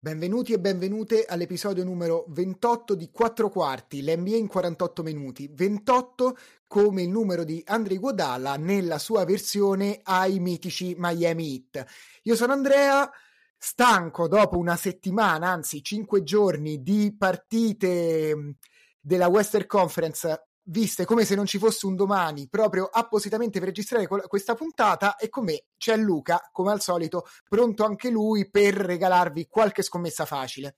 Benvenuti e benvenute all'episodio numero 28 di 4 quarti, l'NBA in 48 minuti. 28 come il numero di Andrei Guadala nella sua versione ai mitici Miami Heat. Io sono Andrea, stanco dopo una settimana, anzi 5 giorni di partite della Western Conference viste come se non ci fosse un domani, proprio appositamente per registrare questa puntata e con me c'è Luca, come al solito, pronto anche lui per regalarvi qualche scommessa facile.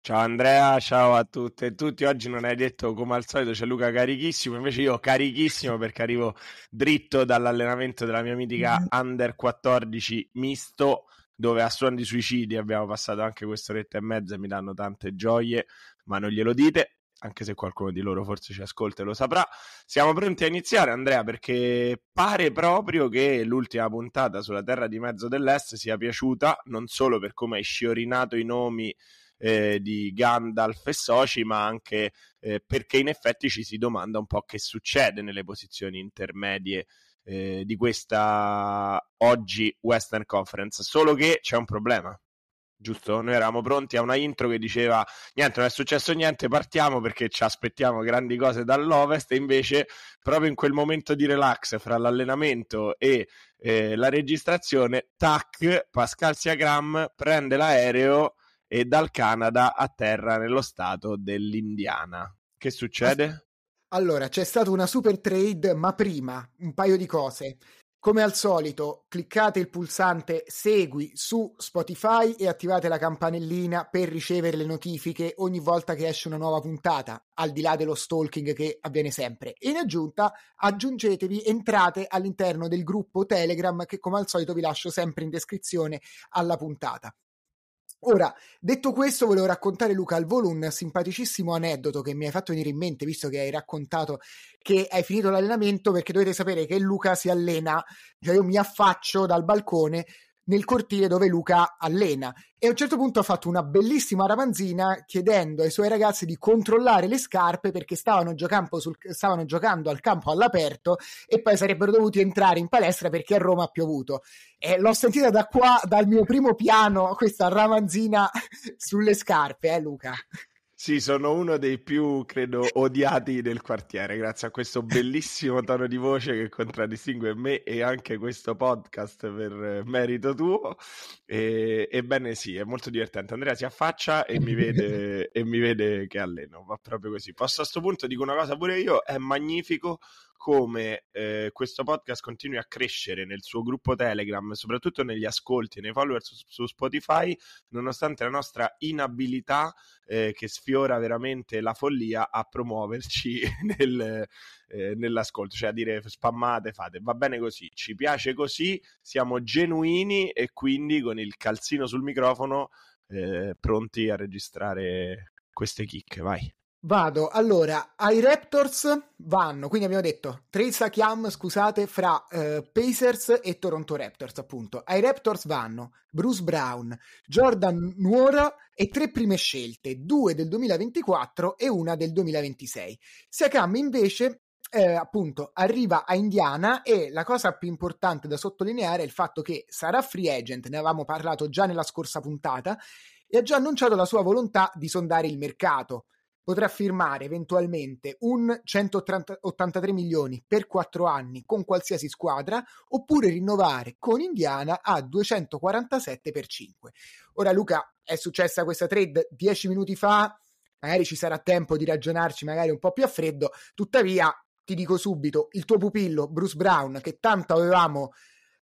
Ciao Andrea, ciao a tutte e tutti. Oggi non hai detto come al solito c'è Luca carichissimo, invece io carichissimo perché arrivo dritto dall'allenamento della mia mitica mm. Under 14 misto, dove a suon di suicidi abbiamo passato anche quest'oretta e mezza e mi danno tante gioie, ma non glielo dite anche se qualcuno di loro forse ci ascolta e lo saprà. Siamo pronti a iniziare, Andrea, perché pare proprio che l'ultima puntata sulla terra di mezzo dell'Est sia piaciuta, non solo per come hai sciorinato i nomi eh, di Gandalf e soci, ma anche eh, perché in effetti ci si domanda un po' che succede nelle posizioni intermedie eh, di questa oggi Western Conference. Solo che c'è un problema giusto? Noi eravamo pronti a una intro che diceva niente, non è successo niente, partiamo perché ci aspettiamo grandi cose dall'Ovest e invece proprio in quel momento di relax fra l'allenamento e eh, la registrazione, tac, Pascal Siagram prende l'aereo e dal Canada atterra nello stato dell'Indiana. Che succede? Allora, c'è stata una super trade, ma prima un paio di cose. Come al solito, cliccate il pulsante Segui su Spotify e attivate la campanellina per ricevere le notifiche ogni volta che esce una nuova puntata, al di là dello stalking che avviene sempre. In aggiunta, aggiungetevi, entrate all'interno del gruppo Telegram che come al solito vi lascio sempre in descrizione alla puntata. Ora, detto questo, volevo raccontare Luca al volo un simpaticissimo aneddoto che mi hai fatto venire in mente, visto che hai raccontato che hai finito l'allenamento, perché dovete sapere che Luca si allena, cioè io mi affaccio dal balcone nel cortile dove Luca allena e a un certo punto ha fatto una bellissima ramanzina chiedendo ai suoi ragazzi di controllare le scarpe perché stavano, sul, stavano giocando al campo all'aperto e poi sarebbero dovuti entrare in palestra perché a Roma ha piovuto. E l'ho sentita da qua, dal mio primo piano, questa ramanzina sulle scarpe, eh Luca? Sì, sono uno dei più, credo, odiati del quartiere, grazie a questo bellissimo tono di voce che contraddistingue me e anche questo podcast per merito tuo. E, ebbene sì, è molto divertente. Andrea si affaccia e mi vede, e mi vede che alleno, va proprio così. Posso a questo punto dico una cosa pure io, è magnifico come eh, questo podcast continui a crescere nel suo gruppo Telegram, soprattutto negli ascolti e nei follower su, su, Spotify, nonostante la nostra inabilità eh, che sfiora veramente la follia a promuoverci nel, eh, nell'ascolto, cioè a dire spammate, fate, va bene così, ci piace così, siamo genuini e quindi con il calzino sul microfono eh, pronti a registrare queste chicche, vai. Vado, allora, ai Raptors vanno, quindi abbiamo detto Trace Chiam, scusate, fra uh, Pacers e Toronto Raptors, appunto. Ai Raptors vanno Bruce Brown, Jordan Nuora e tre prime scelte, due del 2024 e una del 2026. Siakam invece eh, appunto arriva a Indiana e la cosa più importante da sottolineare è il fatto che sarà free agent, ne avevamo parlato già nella scorsa puntata, e ha già annunciato la sua volontà di sondare il mercato potrà firmare eventualmente un 183 milioni per 4 anni con qualsiasi squadra oppure rinnovare con Indiana a 247 per 5. Ora Luca, è successa questa trade 10 minuti fa, magari ci sarà tempo di ragionarci magari un po' più a freddo, tuttavia ti dico subito, il tuo pupillo Bruce Brown che tanto avevamo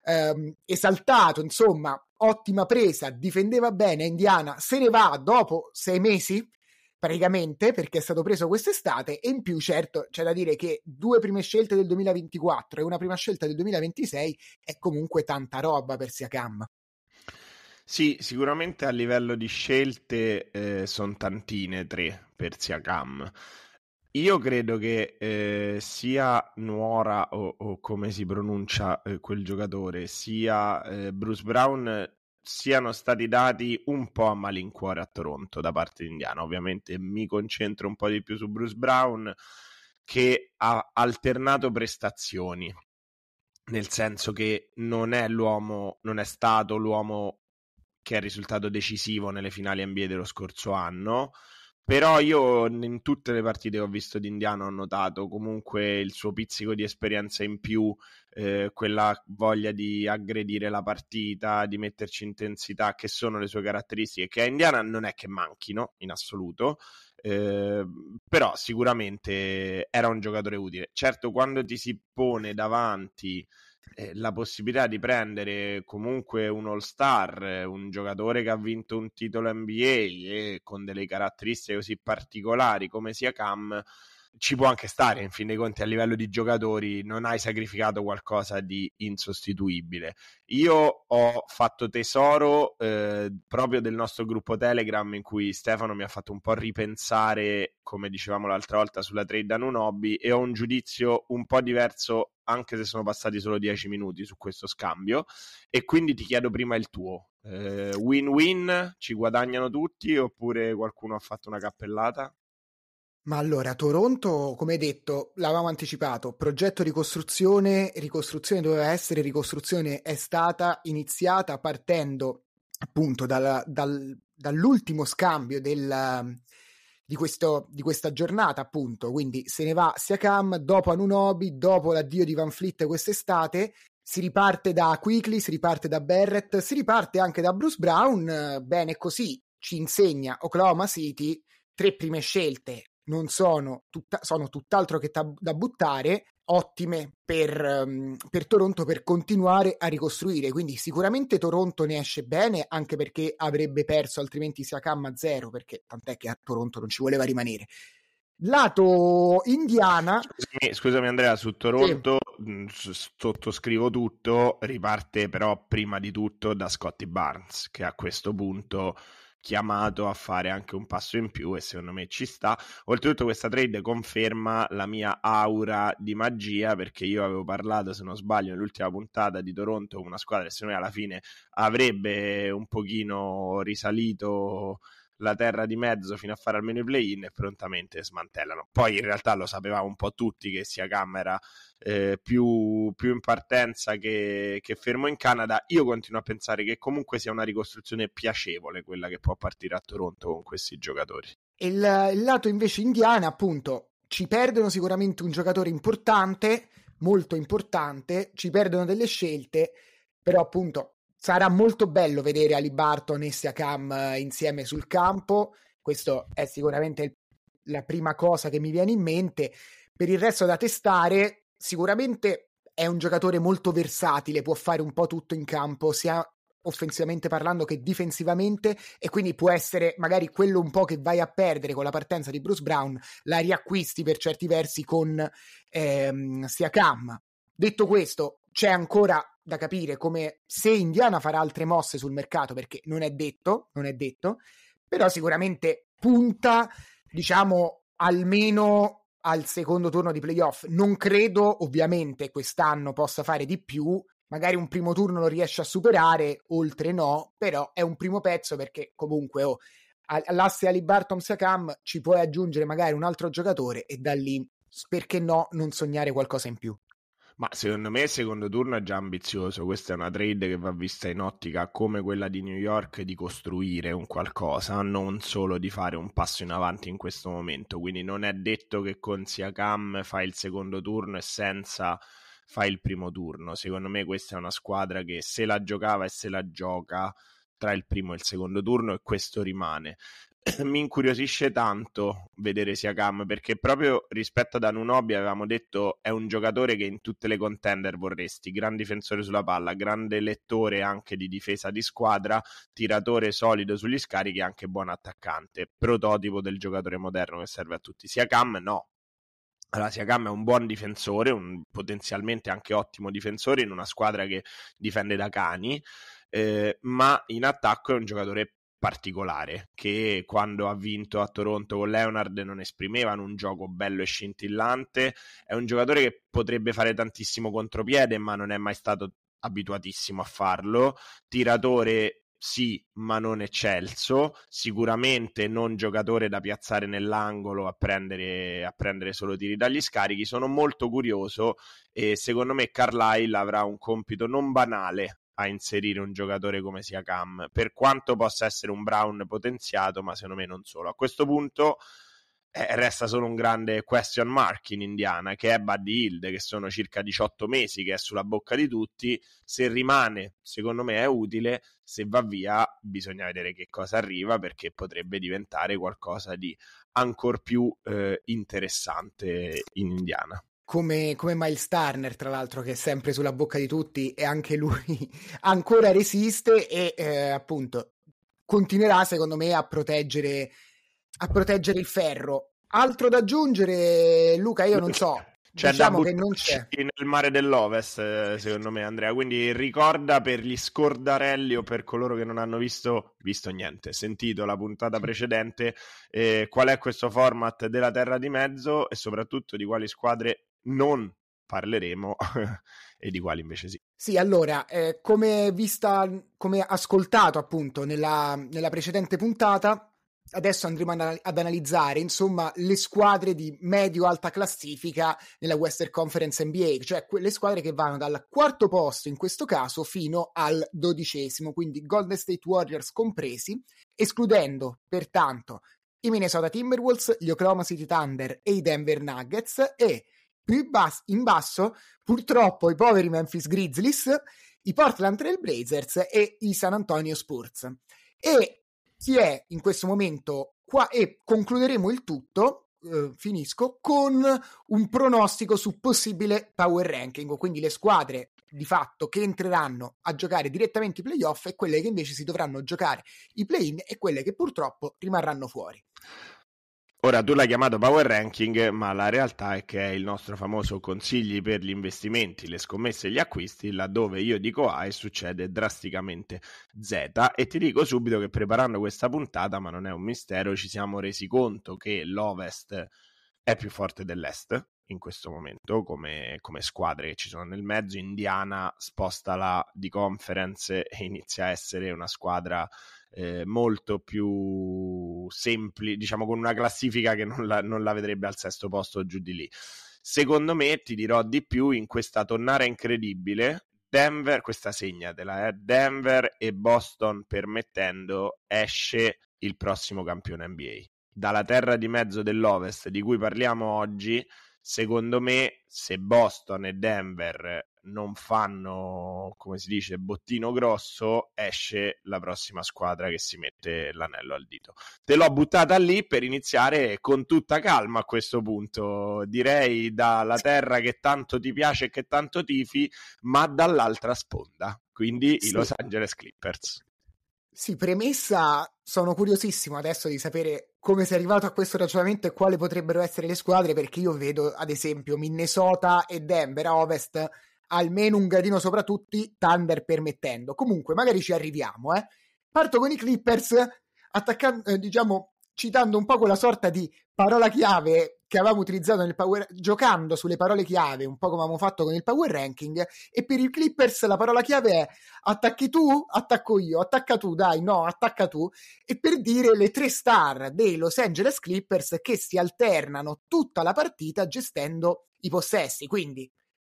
ehm, esaltato, insomma, ottima presa, difendeva bene Indiana, se ne va dopo sei mesi praticamente perché è stato preso quest'estate e in più certo c'è da dire che due prime scelte del 2024 e una prima scelta del 2026 è comunque tanta roba per Siakam. Sì, sicuramente a livello di scelte eh, sono tantine tre per Siakam. Io credo che eh, sia Nuora o, o, come si pronuncia eh, quel giocatore, sia eh, Bruce Brown siano stati dati un po' a malincuore a Toronto da parte di Indiana. Ovviamente mi concentro un po' di più su Bruce Brown. che ha alternato prestazioni, nel senso che non è l'uomo, non è stato l'uomo che è risultato decisivo nelle finali NBA dello scorso anno. Però io in tutte le partite che ho visto di Indiano ho notato comunque il suo pizzico di esperienza in più, eh, quella voglia di aggredire la partita, di metterci intensità, che sono le sue caratteristiche, che a Indiana non è che manchino in assoluto, eh, però sicuramente era un giocatore utile. Certo, quando ti si pone davanti la possibilità di prendere comunque un all-star, un giocatore che ha vinto un titolo NBA e con delle caratteristiche così particolari come sia Cam, ci può anche stare, in fin dei conti a livello di giocatori non hai sacrificato qualcosa di insostituibile. Io ho fatto tesoro eh, proprio del nostro gruppo Telegram in cui Stefano mi ha fatto un po' ripensare, come dicevamo l'altra volta, sulla trade Anunobi e ho un giudizio un po' diverso anche se sono passati solo dieci minuti su questo scambio e quindi ti chiedo prima il tuo. Eh, win-win, ci guadagnano tutti oppure qualcuno ha fatto una cappellata? Ma allora, Toronto, come detto, l'avevamo anticipato, progetto ricostruzione, ricostruzione doveva essere, ricostruzione è stata iniziata partendo appunto dal, dal, dall'ultimo scambio del, di, questo, di, questa giornata, appunto. Quindi se ne va Siakam, dopo Anunobi, dopo l'addio di Van Fleet quest'estate, si riparte da Quickly, si riparte da Barrett, si riparte anche da Bruce Brown, bene così ci insegna Oklahoma City, tre prime scelte, non sono, tutta, sono tutt'altro che ta- da buttare, ottime per, um, per, Toronto per continuare a ricostruire. Quindi sicuramente Toronto ne esce bene, anche perché avrebbe perso altrimenti Siakam a zero, perché tant'è che a Toronto non ci voleva rimanere. Lato Indiana. Scusami, scusami Andrea, su Toronto sì. Sottoscrivo tutto, riparte però prima di tutto da Scotty Barnes, che a questo punto chiamato a fare anche un passo in più e secondo me ci sta. Oltretutto questa trade conferma la mia aura di magia perché io avevo parlato, se non sbaglio, nell'ultima puntata di Toronto una squadra che secondo me alla fine avrebbe un pochino risalito la terra di mezzo fino a fare almeno i play-in e prontamente smantellano. Poi in realtà lo sapevamo un po' tutti che sia Camera eh, più, più, in partenza che, che, fermo in Canada. Io continuo a pensare che comunque sia una ricostruzione piacevole quella che può partire a Toronto con questi giocatori. Il, il lato invece indiana, appunto, ci perdono sicuramente un giocatore importante, molto importante, ci perdono delle scelte, però appunto sarà molto bello vedere Ali Barton e Siakam eh, insieme sul campo. Questo è sicuramente la prima cosa che mi viene in mente. Per il resto da testare, sicuramente è un giocatore molto versatile, può fare un po' tutto in campo, sia offensivamente parlando che difensivamente e quindi può essere magari quello un po' che vai a perdere con la partenza di Bruce Brown, la riacquisti per certi versi con ehm, Siakam. Detto questo, c'è ancora da capire come se Indiana farà altre mosse sul mercato, perché non è detto, non è detto, però sicuramente punta, diciamo, almeno al secondo turno di playoff. Non credo, ovviamente, quest'anno possa fare di più. Magari un primo turno lo riesce a superare, oltre no, però è un primo pezzo perché comunque oh, all'asse Ali Barton Sakam ci puoi aggiungere magari un altro giocatore e da lì, perché no, non sognare qualcosa in più. Ma secondo me il secondo turno è già ambizioso. Questa è una trade che va vista in ottica come quella di New York di costruire un qualcosa, non solo di fare un passo in avanti in questo momento. Quindi non è detto che con Siakam fa il secondo turno e senza fa il primo turno. Secondo me questa è una squadra che se la giocava e se la gioca tra il primo e il secondo turno e questo rimane. mi incuriosisce tanto vedere Siakam perché proprio rispetto ad Anunobi avevamo detto è un giocatore che in tutte le contender vorresti, gran difensore sulla palla, grande lettore anche di difesa di squadra, tiratore solido sugli scarichi e anche buon attaccante, prototipo del giocatore moderno che serve a tutti. Siakam no, allora, Siakam è un buon difensore, un potenzialmente anche ottimo difensore in una squadra che difende da cani, eh, ma in attacco è un giocatore particolare che quando ha vinto a Toronto con Leonard non esprimevano un gioco bello e scintillante. È un giocatore che potrebbe fare tantissimo contropiede ma non è mai stato abituatissimo a farlo. Tiratore sì, ma non eccelso, sicuramente non giocatore da piazzare nell'angolo a prendere, a prendere solo tiri dagli scarichi. Sono molto curioso e secondo me Carlisle avrà un compito non banale a inserire un giocatore come sia Cam, per quanto possa essere un Brown potenziato, ma secondo me non solo. A questo punto eh, resta solo un grande question mark in Indiana, che è Buddy Hild, che sono circa 18 mesi, che è sulla bocca di tutti. Se rimane, secondo me è utile, se va via bisogna vedere che cosa arriva, perché potrebbe diventare qualcosa di ancora più eh, interessante in Indiana. Come, come, Miles Turner, tra l'altro, che è sempre sulla bocca di tutti e anche lui ancora resiste e eh, appunto continuerà, secondo me, a proteggere a proteggere il ferro. Altro da aggiungere, Luca, io non so. C'è diciamo che non c'è nel mare dell'Ovest, eh, secondo me, Andrea. Quindi ricorda per gli scordarelli o per coloro che non hanno visto, visto niente, sentito la puntata precedente, eh, qual è questo format della Terra di Mezzo e soprattutto di quali squadre non parleremo e di quali invece sì. Sì, allora, eh, come vista, come ascoltato appunto nella, nella precedente puntata, adesso andremo ad analizzare insomma le squadre di medio-alta classifica nella Western Conference NBA, cioè quelle squadre che vanno dal quarto posto in questo caso fino al dodicesimo, quindi Golden State Warriors compresi, escludendo pertanto i Minnesota Timberwolves, gli Oklahoma City Thunder e i Denver Nuggets e più bas- in basso purtroppo i poveri Memphis Grizzlies, i Portland Trail Blazers e i San Antonio Spurs. E chi è in questo momento qua e concluderemo il tutto Uh, finisco con un pronostico su possibile power ranking, quindi le squadre di fatto che entreranno a giocare direttamente i playoff e quelle che invece si dovranno giocare i play-in e quelle che purtroppo rimarranno fuori. Ora tu l'hai chiamato Power Ranking, ma la realtà è che è il nostro famoso consigli per gli investimenti, le scommesse e gli acquisti, laddove io dico A e succede drasticamente Z. E ti dico subito che preparando questa puntata, ma non è un mistero, ci siamo resi conto che l'Ovest è più forte dell'Est in questo momento come, come squadre che ci sono nel mezzo. Indiana sposta la di conference e inizia a essere una squadra eh, molto più semplice, diciamo con una classifica che non la, non la vedrebbe al sesto posto giù di lì. Secondo me, ti dirò di più, in questa tonnara incredibile, Denver, questa segnatela, eh, Denver e Boston permettendo, esce il prossimo campione NBA. Dalla terra di mezzo dell'Ovest di cui parliamo oggi, secondo me, se Boston e Denver non fanno, come si dice, bottino grosso, esce la prossima squadra che si mette l'anello al dito. Te l'ho buttata lì per iniziare con tutta calma a questo punto, direi dalla terra che tanto ti piace e che tanto tifi, ma dall'altra sponda, quindi sì. i Los Angeles Clippers. Sì, premessa, sono curiosissimo adesso di sapere come sei arrivato a questo ragionamento e quali potrebbero essere le squadre, perché io vedo ad esempio Minnesota e Denver a ovest almeno un gradino sopra tutti, Thunder permettendo. Comunque, magari ci arriviamo, eh. Parto con i Clippers, attaccando, eh, diciamo, citando un po' quella sorta di parola chiave che avevamo utilizzato nel power, giocando sulle parole chiave, un po' come avevamo fatto con il power ranking. E per i Clippers la parola chiave è attacchi tu, attacco io, attacca tu, dai, no, attacca tu. E per dire le tre star dei Los Angeles Clippers che si alternano tutta la partita gestendo i possessi. Quindi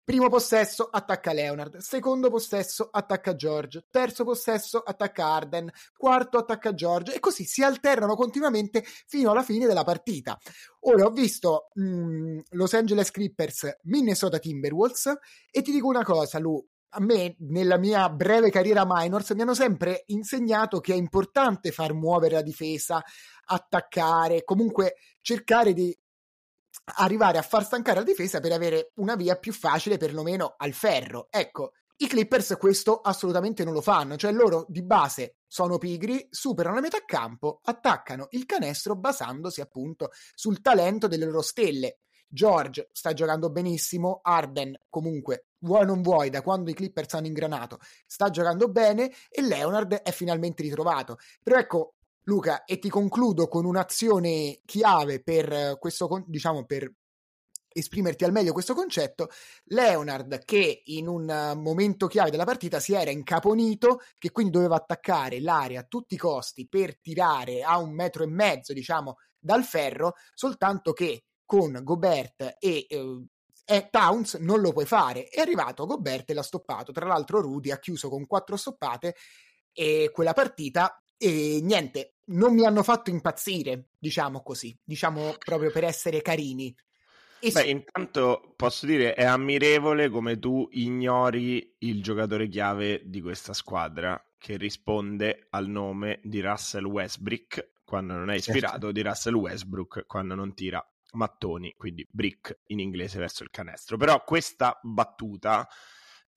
Primo possesso attacca Leonard, secondo possesso attacca George, terzo possesso attacca Arden, quarto attacca George e così si alternano continuamente fino alla fine della partita. Ora ho visto mh, mm, Los Angeles Clippers, Minnesota Timberwolves e ti dico una cosa, Lu, a me nella mia breve carriera minors mi hanno sempre insegnato che è importante far muovere la difesa, attaccare, comunque cercare di arrivare a far stancare la difesa per avere una via più facile perlomeno al ferro. Ecco, i Clippers questo assolutamente non lo fanno, cioè loro di base sono pigri, superano la metà campo, attaccano il canestro basandosi appunto sul talento delle loro stelle. George sta giocando benissimo, Arden comunque vuoi non vuoi, da quando i Clippers hanno ingranato, sta giocando bene e Leonard è finalmente ritrovato. Però ecco, Luca, e ti concludo con un'azione chiave per questo, diciamo, per esprimerti al meglio questo concetto, Leonard che in un momento chiave della partita si era incaponito, che quindi doveva attaccare l'area a tutti i costi per tirare a un metro e mezzo, diciamo, dal ferro, soltanto che con Gobert e eh, e Towns non lo puoi fare. È arrivato Gobert e l'ha stoppato. Tra l'altro, Rudy ha chiuso con quattro stoppate e quella partita. E niente, non mi hanno fatto impazzire, diciamo così, diciamo proprio per essere carini. E Beh, intanto posso dire è ammirevole come tu ignori il giocatore chiave di questa squadra che risponde al nome di Russell Westbrook quando non è certo. ispirato, certo. di Russell Westbrook quando non tira mattoni, quindi brick in inglese verso il canestro. Però questa battuta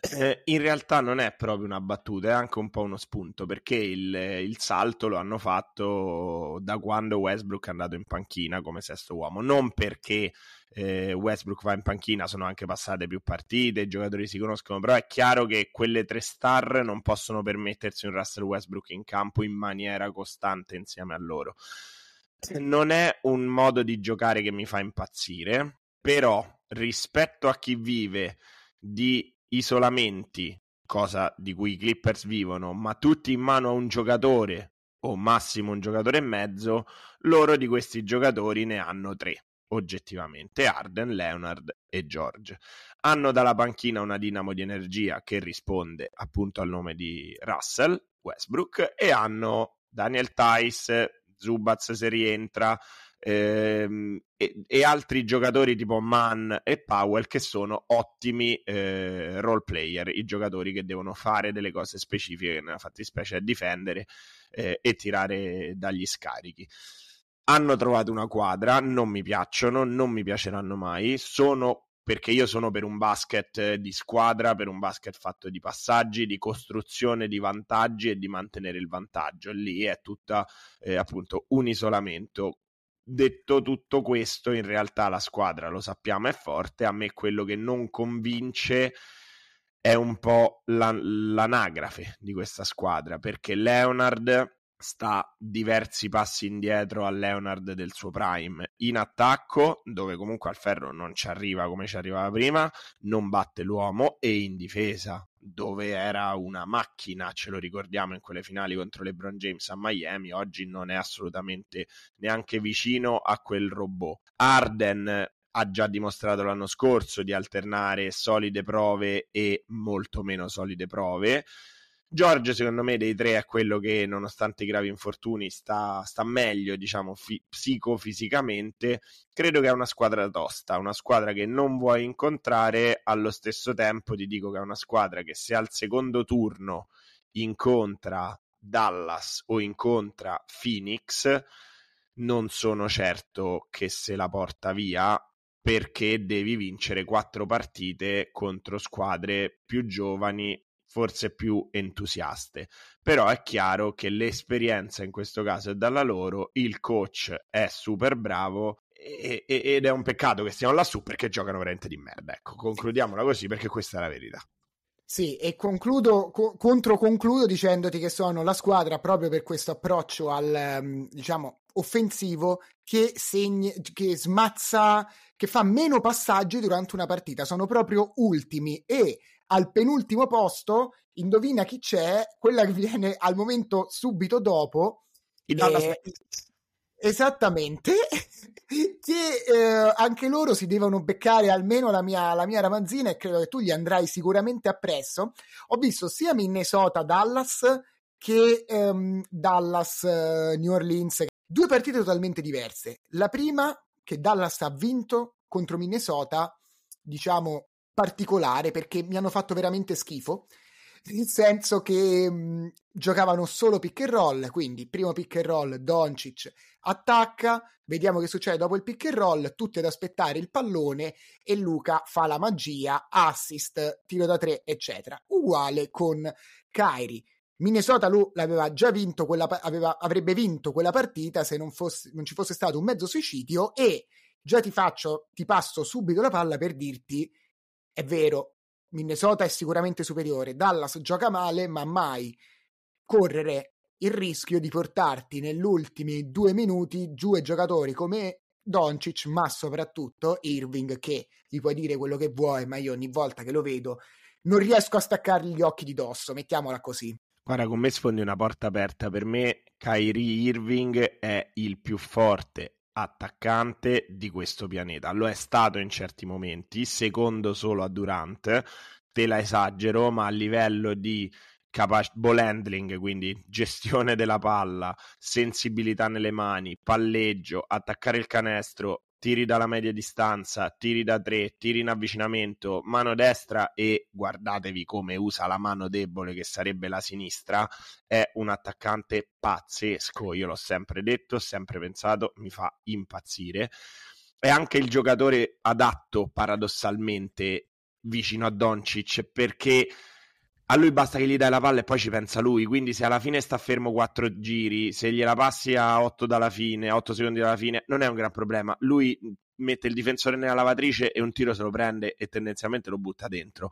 eh, in realtà non è proprio una battuta, è anche un po' uno spunto, perché il, il, salto lo hanno fatto da quando Westbrook è andato in panchina come sesto uomo, non perché eh, Westbrook va in panchina, sono anche passate più partite, i giocatori si conoscono, però è chiaro che quelle tre star non possono permettersi un Russell Westbrook in campo in maniera costante insieme a loro. Non è un modo di giocare che mi fa impazzire, però rispetto a chi vive di isolamenti, cosa di cui i Clippers vivono, ma tutti in mano a un giocatore o massimo un giocatore e mezzo, loro di questi giocatori ne hanno tre oggettivamente Arden, Leonard e George. Hanno dalla panchina una dinamo di energia che risponde appunto al nome di Russell Westbrook e hanno Daniel Tice, Zubaz se rientra, ehm, e, e, altri giocatori tipo Mann e Powell che sono ottimi eh, role player, i giocatori che devono fare delle cose specifiche, nella fattispecie a difendere eh, e tirare dagli scarichi. Hanno trovato una quadra, non mi piacciono, non mi piaceranno mai, sono perché io sono per un basket di squadra, per un basket fatto di passaggi, di costruzione di vantaggi e di mantenere il vantaggio. Lì è tutta eh, appunto un isolamento detto tutto questo, in realtà la squadra, lo sappiamo, è forte. A me quello che non convince è un po' la, l'anagrafe di questa squadra, perché Leonard sta diversi passi indietro a Leonard del suo prime in attacco dove comunque al ferro non ci arriva come ci arrivava prima non batte l'uomo e in difesa dove era una macchina ce lo ricordiamo in quelle finali contro LeBron James a Miami oggi non è assolutamente neanche vicino a quel robot. Arden ha già dimostrato l'anno scorso di alternare solide prove e molto meno solide prove George, secondo me, dei tre è quello che, nonostante i gravi infortuni, sta, sta meglio, diciamo, fi- psicofisicamente. Credo che è una squadra tosta, una squadra che non vuoi incontrare. Allo stesso tempo, ti dico che è una squadra che, se al secondo turno incontra Dallas o incontra Phoenix, non sono certo che se la porta via perché devi vincere quattro partite contro squadre più giovani forse più entusiaste. Però è chiaro che l'esperienza in questo caso è dalla loro, il coach è super bravo e, e, ed è un peccato che stiano lassù perché giocano veramente di merda. Ecco, concludiamola così perché questa è la verità. Sì, e concludo, co- controconcludo dicendoti che sono la squadra proprio per questo approccio al, um, diciamo, offensivo che, segni, che smazza, che fa meno passaggi durante una partita. Sono proprio ultimi e al penultimo posto, indovina chi c'è, quella che viene al momento subito dopo. Eh, Esattamente, che eh, anche loro si devono beccare almeno la mia, la mia ramanzina e credo che tu gli andrai sicuramente appresso. Ho visto sia Minnesota Dallas che ehm, Dallas eh, New Orleans, due partite totalmente diverse. La prima che Dallas ha vinto contro Minnesota, diciamo particolare perché mi hanno fatto veramente schifo nel senso che mh, giocavano solo pick and roll, quindi primo pick and roll Doncic attacca, vediamo che succede dopo il pick and roll, tutti ad aspettare il pallone e Luca fa la magia, assist, tiro da tre, eccetera. Uguale con Kyrie. Minnesota lui l'aveva già vinto, quella, aveva, avrebbe vinto quella partita se non, fosse, non ci fosse stato un mezzo suicidio e già ti faccio, ti passo subito la palla per dirti è vero, Minnesota è sicuramente superiore, Dallas gioca male, ma mai correre il rischio di portarti negli ultimi due minuti due giocatori come Doncic, ma soprattutto Irving che gli puoi dire quello che vuoi, ma io ogni volta che lo vedo non riesco a staccargli gli occhi di dosso, mettiamola così. Guarda, con me sfondi una porta aperta. Per me Kyrie Irving è il più forte attaccante di questo pianeta. Lo è stato in certi momenti, secondo solo a Durant. Te la esagero, ma a livello di capac- ball handling, quindi gestione della palla, sensibilità nelle mani, palleggio, attaccare il canestro, tiri dalla media distanza, tiri da tre, tiri in avvicinamento, mano destra e guardatevi come usa la mano debole che sarebbe la sinistra, è un attaccante pazzesco, io l'ho sempre detto, ho sempre pensato, mi fa impazzire. È anche il giocatore adatto paradossalmente vicino a Doncic perché a lui basta che gli dai la palla e poi ci pensa lui. Quindi, se alla fine sta fermo quattro giri, se gliela passi a 8 dalla fine, 8 secondi dalla fine, non è un gran problema. Lui mette il difensore nella lavatrice e un tiro se lo prende e tendenzialmente lo butta dentro.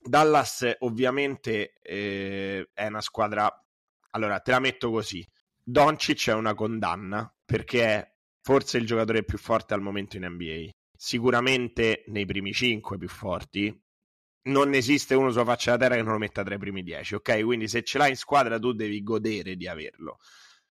Dallas, ovviamente, eh, è una squadra. Allora, te la metto così: Doncic è una condanna perché è forse il giocatore più forte al momento in NBA. Sicuramente nei primi 5 più forti, non esiste uno sulla faccia della terra che non lo metta tra i primi dieci, ok? Quindi se ce l'hai in squadra tu devi godere di averlo.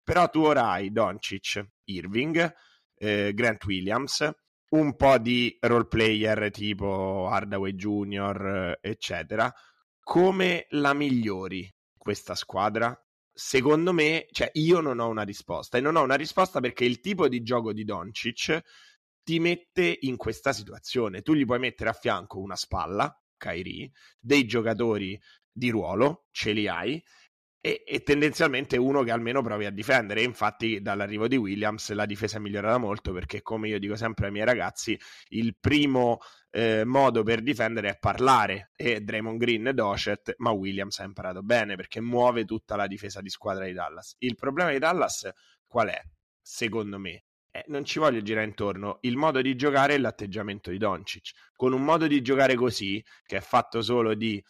Però tu ora hai Doncic, Irving, eh, Grant Williams, un po' di role player tipo Hardaway Jr., eccetera. Come la migliori questa squadra? Secondo me, cioè io non ho una risposta e non ho una risposta perché il tipo di gioco di Doncic ti mette in questa situazione. Tu gli puoi mettere a fianco una spalla, Kairi, dei giocatori di ruolo, ce li hai, e, e, tendenzialmente uno che almeno provi a difendere. Infatti, dall'arrivo di Williams la difesa è migliorata molto perché, come io dico sempre ai miei ragazzi, il primo eh, modo per difendere è parlare. E Draymond Green e Docet, ma Williams ha imparato bene perché muove tutta la difesa di squadra di Dallas. Il problema di Dallas qual è? Secondo me, non ci voglio girare intorno. Il modo di giocare è l'atteggiamento di Doncic. Con un modo di giocare così, che è fatto solo di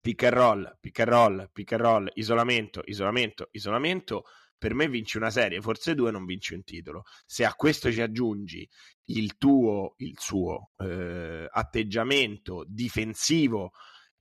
pick and roll, pick and roll, pick and roll, isolamento, isolamento, isolamento, per me vinci una serie, forse due non vinci un titolo. Se a questo ci aggiungi il tuo, il suo eh, atteggiamento difensivo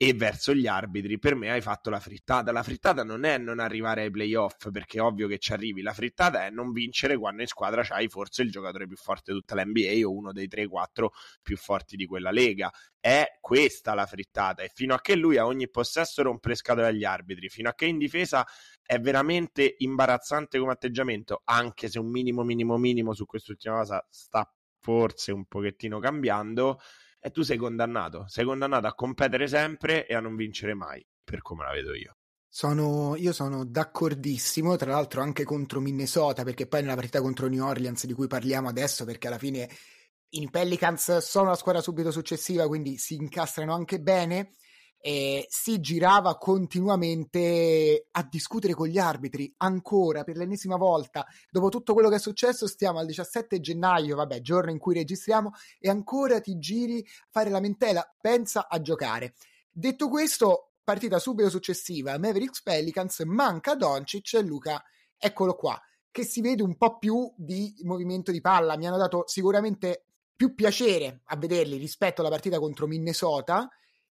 e verso gli arbitri, per me hai fatto la frittata. La frittata non è non arrivare ai playoff, perché è ovvio che ci arrivi. La frittata è non vincere quando in squadra c'hai forse il giocatore più forte di tutta la NBA o uno dei 3-4 più forti di quella lega. È questa la frittata. E fino a che lui a ogni possesso rompe le scatole agli arbitri, fino a che in difesa è veramente imbarazzante come atteggiamento, anche se un minimo, minimo, minimo su quest'ultima cosa sta forse un pochettino cambiando e tu sei condannato, sei condannato a competere sempre e a non vincere mai, per come la vedo io. Sono, io sono d'accordissimo, tra l'altro anche contro Minnesota, perché poi nella partita contro New Orleans di cui parliamo adesso, perché alla fine i Pelicans sono la squadra subito successiva, quindi si incastrano anche bene eh, si girava continuamente a discutere con gli arbitri ancora per l'ennesima volta. Dopo tutto quello che è successo, stiamo al 17 gennaio, vabbè, giorno in cui registriamo, e ancora ti giri a fare lamentela. Pensa a giocare. Detto questo, partita subito successiva, Mavericks Pelicans, manca Doncic e Luca, eccolo qua, che si vede un po' più di movimento di palla. Mi hanno dato sicuramente più piacere a vederli rispetto alla partita contro Minnesota.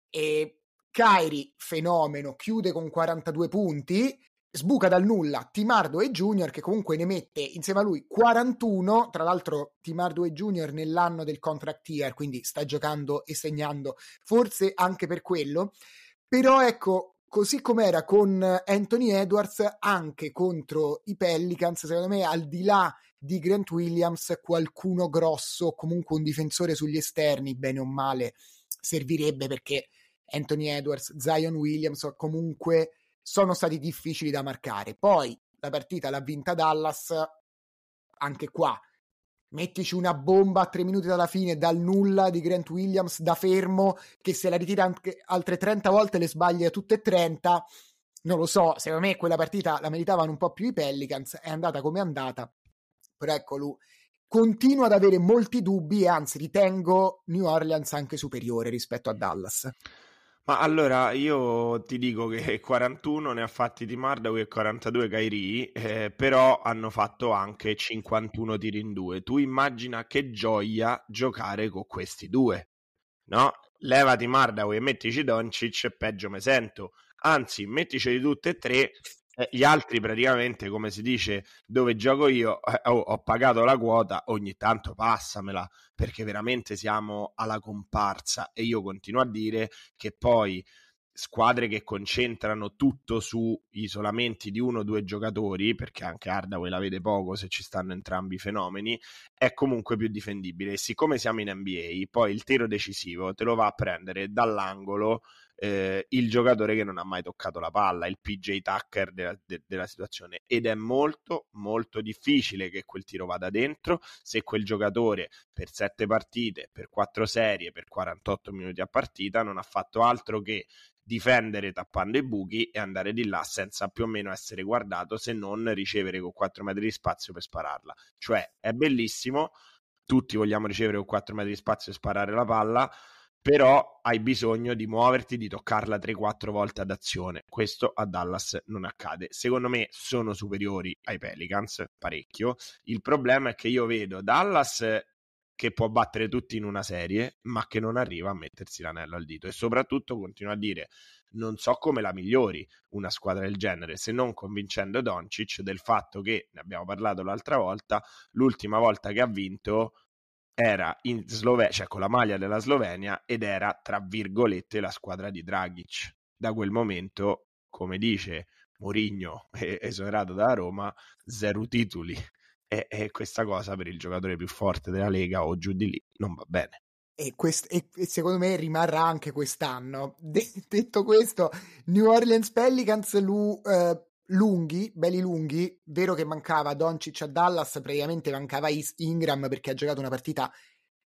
E Kairi, fenomeno, chiude con 42 punti, sbuca dal nulla Tim Hardaway Junior che comunque ne mette insieme a lui 41, tra l'altro Tim Hardaway Junior nell'anno del contract year, quindi sta giocando e segnando, forse anche per quello, però ecco, così come era con Anthony Edwards, anche contro i Pelicans, secondo me al di là di Grant Williams, qualcuno grosso, comunque un difensore sugli esterni, bene o male, servirebbe perché Anthony Edwards, Zion Williams, comunque sono stati difficili da marcare. Poi la partita l'ha vinta Dallas, anche qua. Mettici una bomba a tre minuti dalla fine dal nulla di Grant Williams da fermo che se la ritira anche altre 30 volte le sbaglia tutte e 30 non lo so, secondo me quella partita la meritavano un po' più i Pelicans è andata come è andata. Però ecco lui continuo ad avere molti dubbi e anzi ritengo New Orleans anche superiore rispetto a Dallas Ma allora io ti dico che 41 ne ha fatti Tim Hardaway e 42 Kairi, eh, però hanno fatto anche 51 tiri in due. Tu immagina che gioia giocare con questi due, no? Levati Hardaway e mettici Doncic peggio me sento. Anzi, metticeli tutte e tre eh, gli altri praticamente, come si dice, dove gioco io, eh, ho, ho, pagato la quota, ogni tanto passamela, perché veramente siamo alla comparsa e io continuo a dire che poi squadre che concentrano tutto su isolamenti di uno o due giocatori, perché anche Hardaway la vede poco se ci stanno entrambi i fenomeni, è comunque più difendibile. E siccome siamo in NBA, poi il tiro decisivo te lo va a prendere dall'angolo eh, il giocatore che non ha mai toccato la palla, il PJ Tucker della, de, della, situazione. Ed è molto molto difficile che quel tiro vada dentro. Se quel giocatore per sette partite, per quattro serie, per 48 minuti a partita non ha fatto altro che difendere tappando i buchi e andare di là senza più o meno essere guardato se non ricevere con 4 metri di spazio per spararla. Cioè è bellissimo, tutti vogliamo ricevere con 4 metri di spazio e sparare la palla, però hai bisogno di muoverti, di toccarla 3-4 volte ad azione. Questo a Dallas non accade. Secondo me sono superiori ai Pelicans, parecchio. Il problema è che io vedo Dallas che può battere tutti in una serie, ma che non arriva a mettersi l'anello al dito. E soprattutto continua a dire: non so come la migliori una squadra del genere, se non convincendo Doncic del fatto che, ne abbiamo parlato l'altra volta, l'ultima volta che ha vinto era in Slovenia, cioè con la maglia della Slovenia ed era tra virgolette la squadra di Dragic. Da quel momento, come dice Mourinho, esonerato da Roma, zero titoli. E, e, questa cosa per il giocatore più forte della Lega o giù di lì non va bene. E, quest- e secondo me rimarrà anche quest'anno. De- detto questo, New Orleans Pelicans lu- eh, lunghi, belli lunghi, vero che mancava Doncic a Dallas, praticamente mancava Ingram perché ha giocato una partita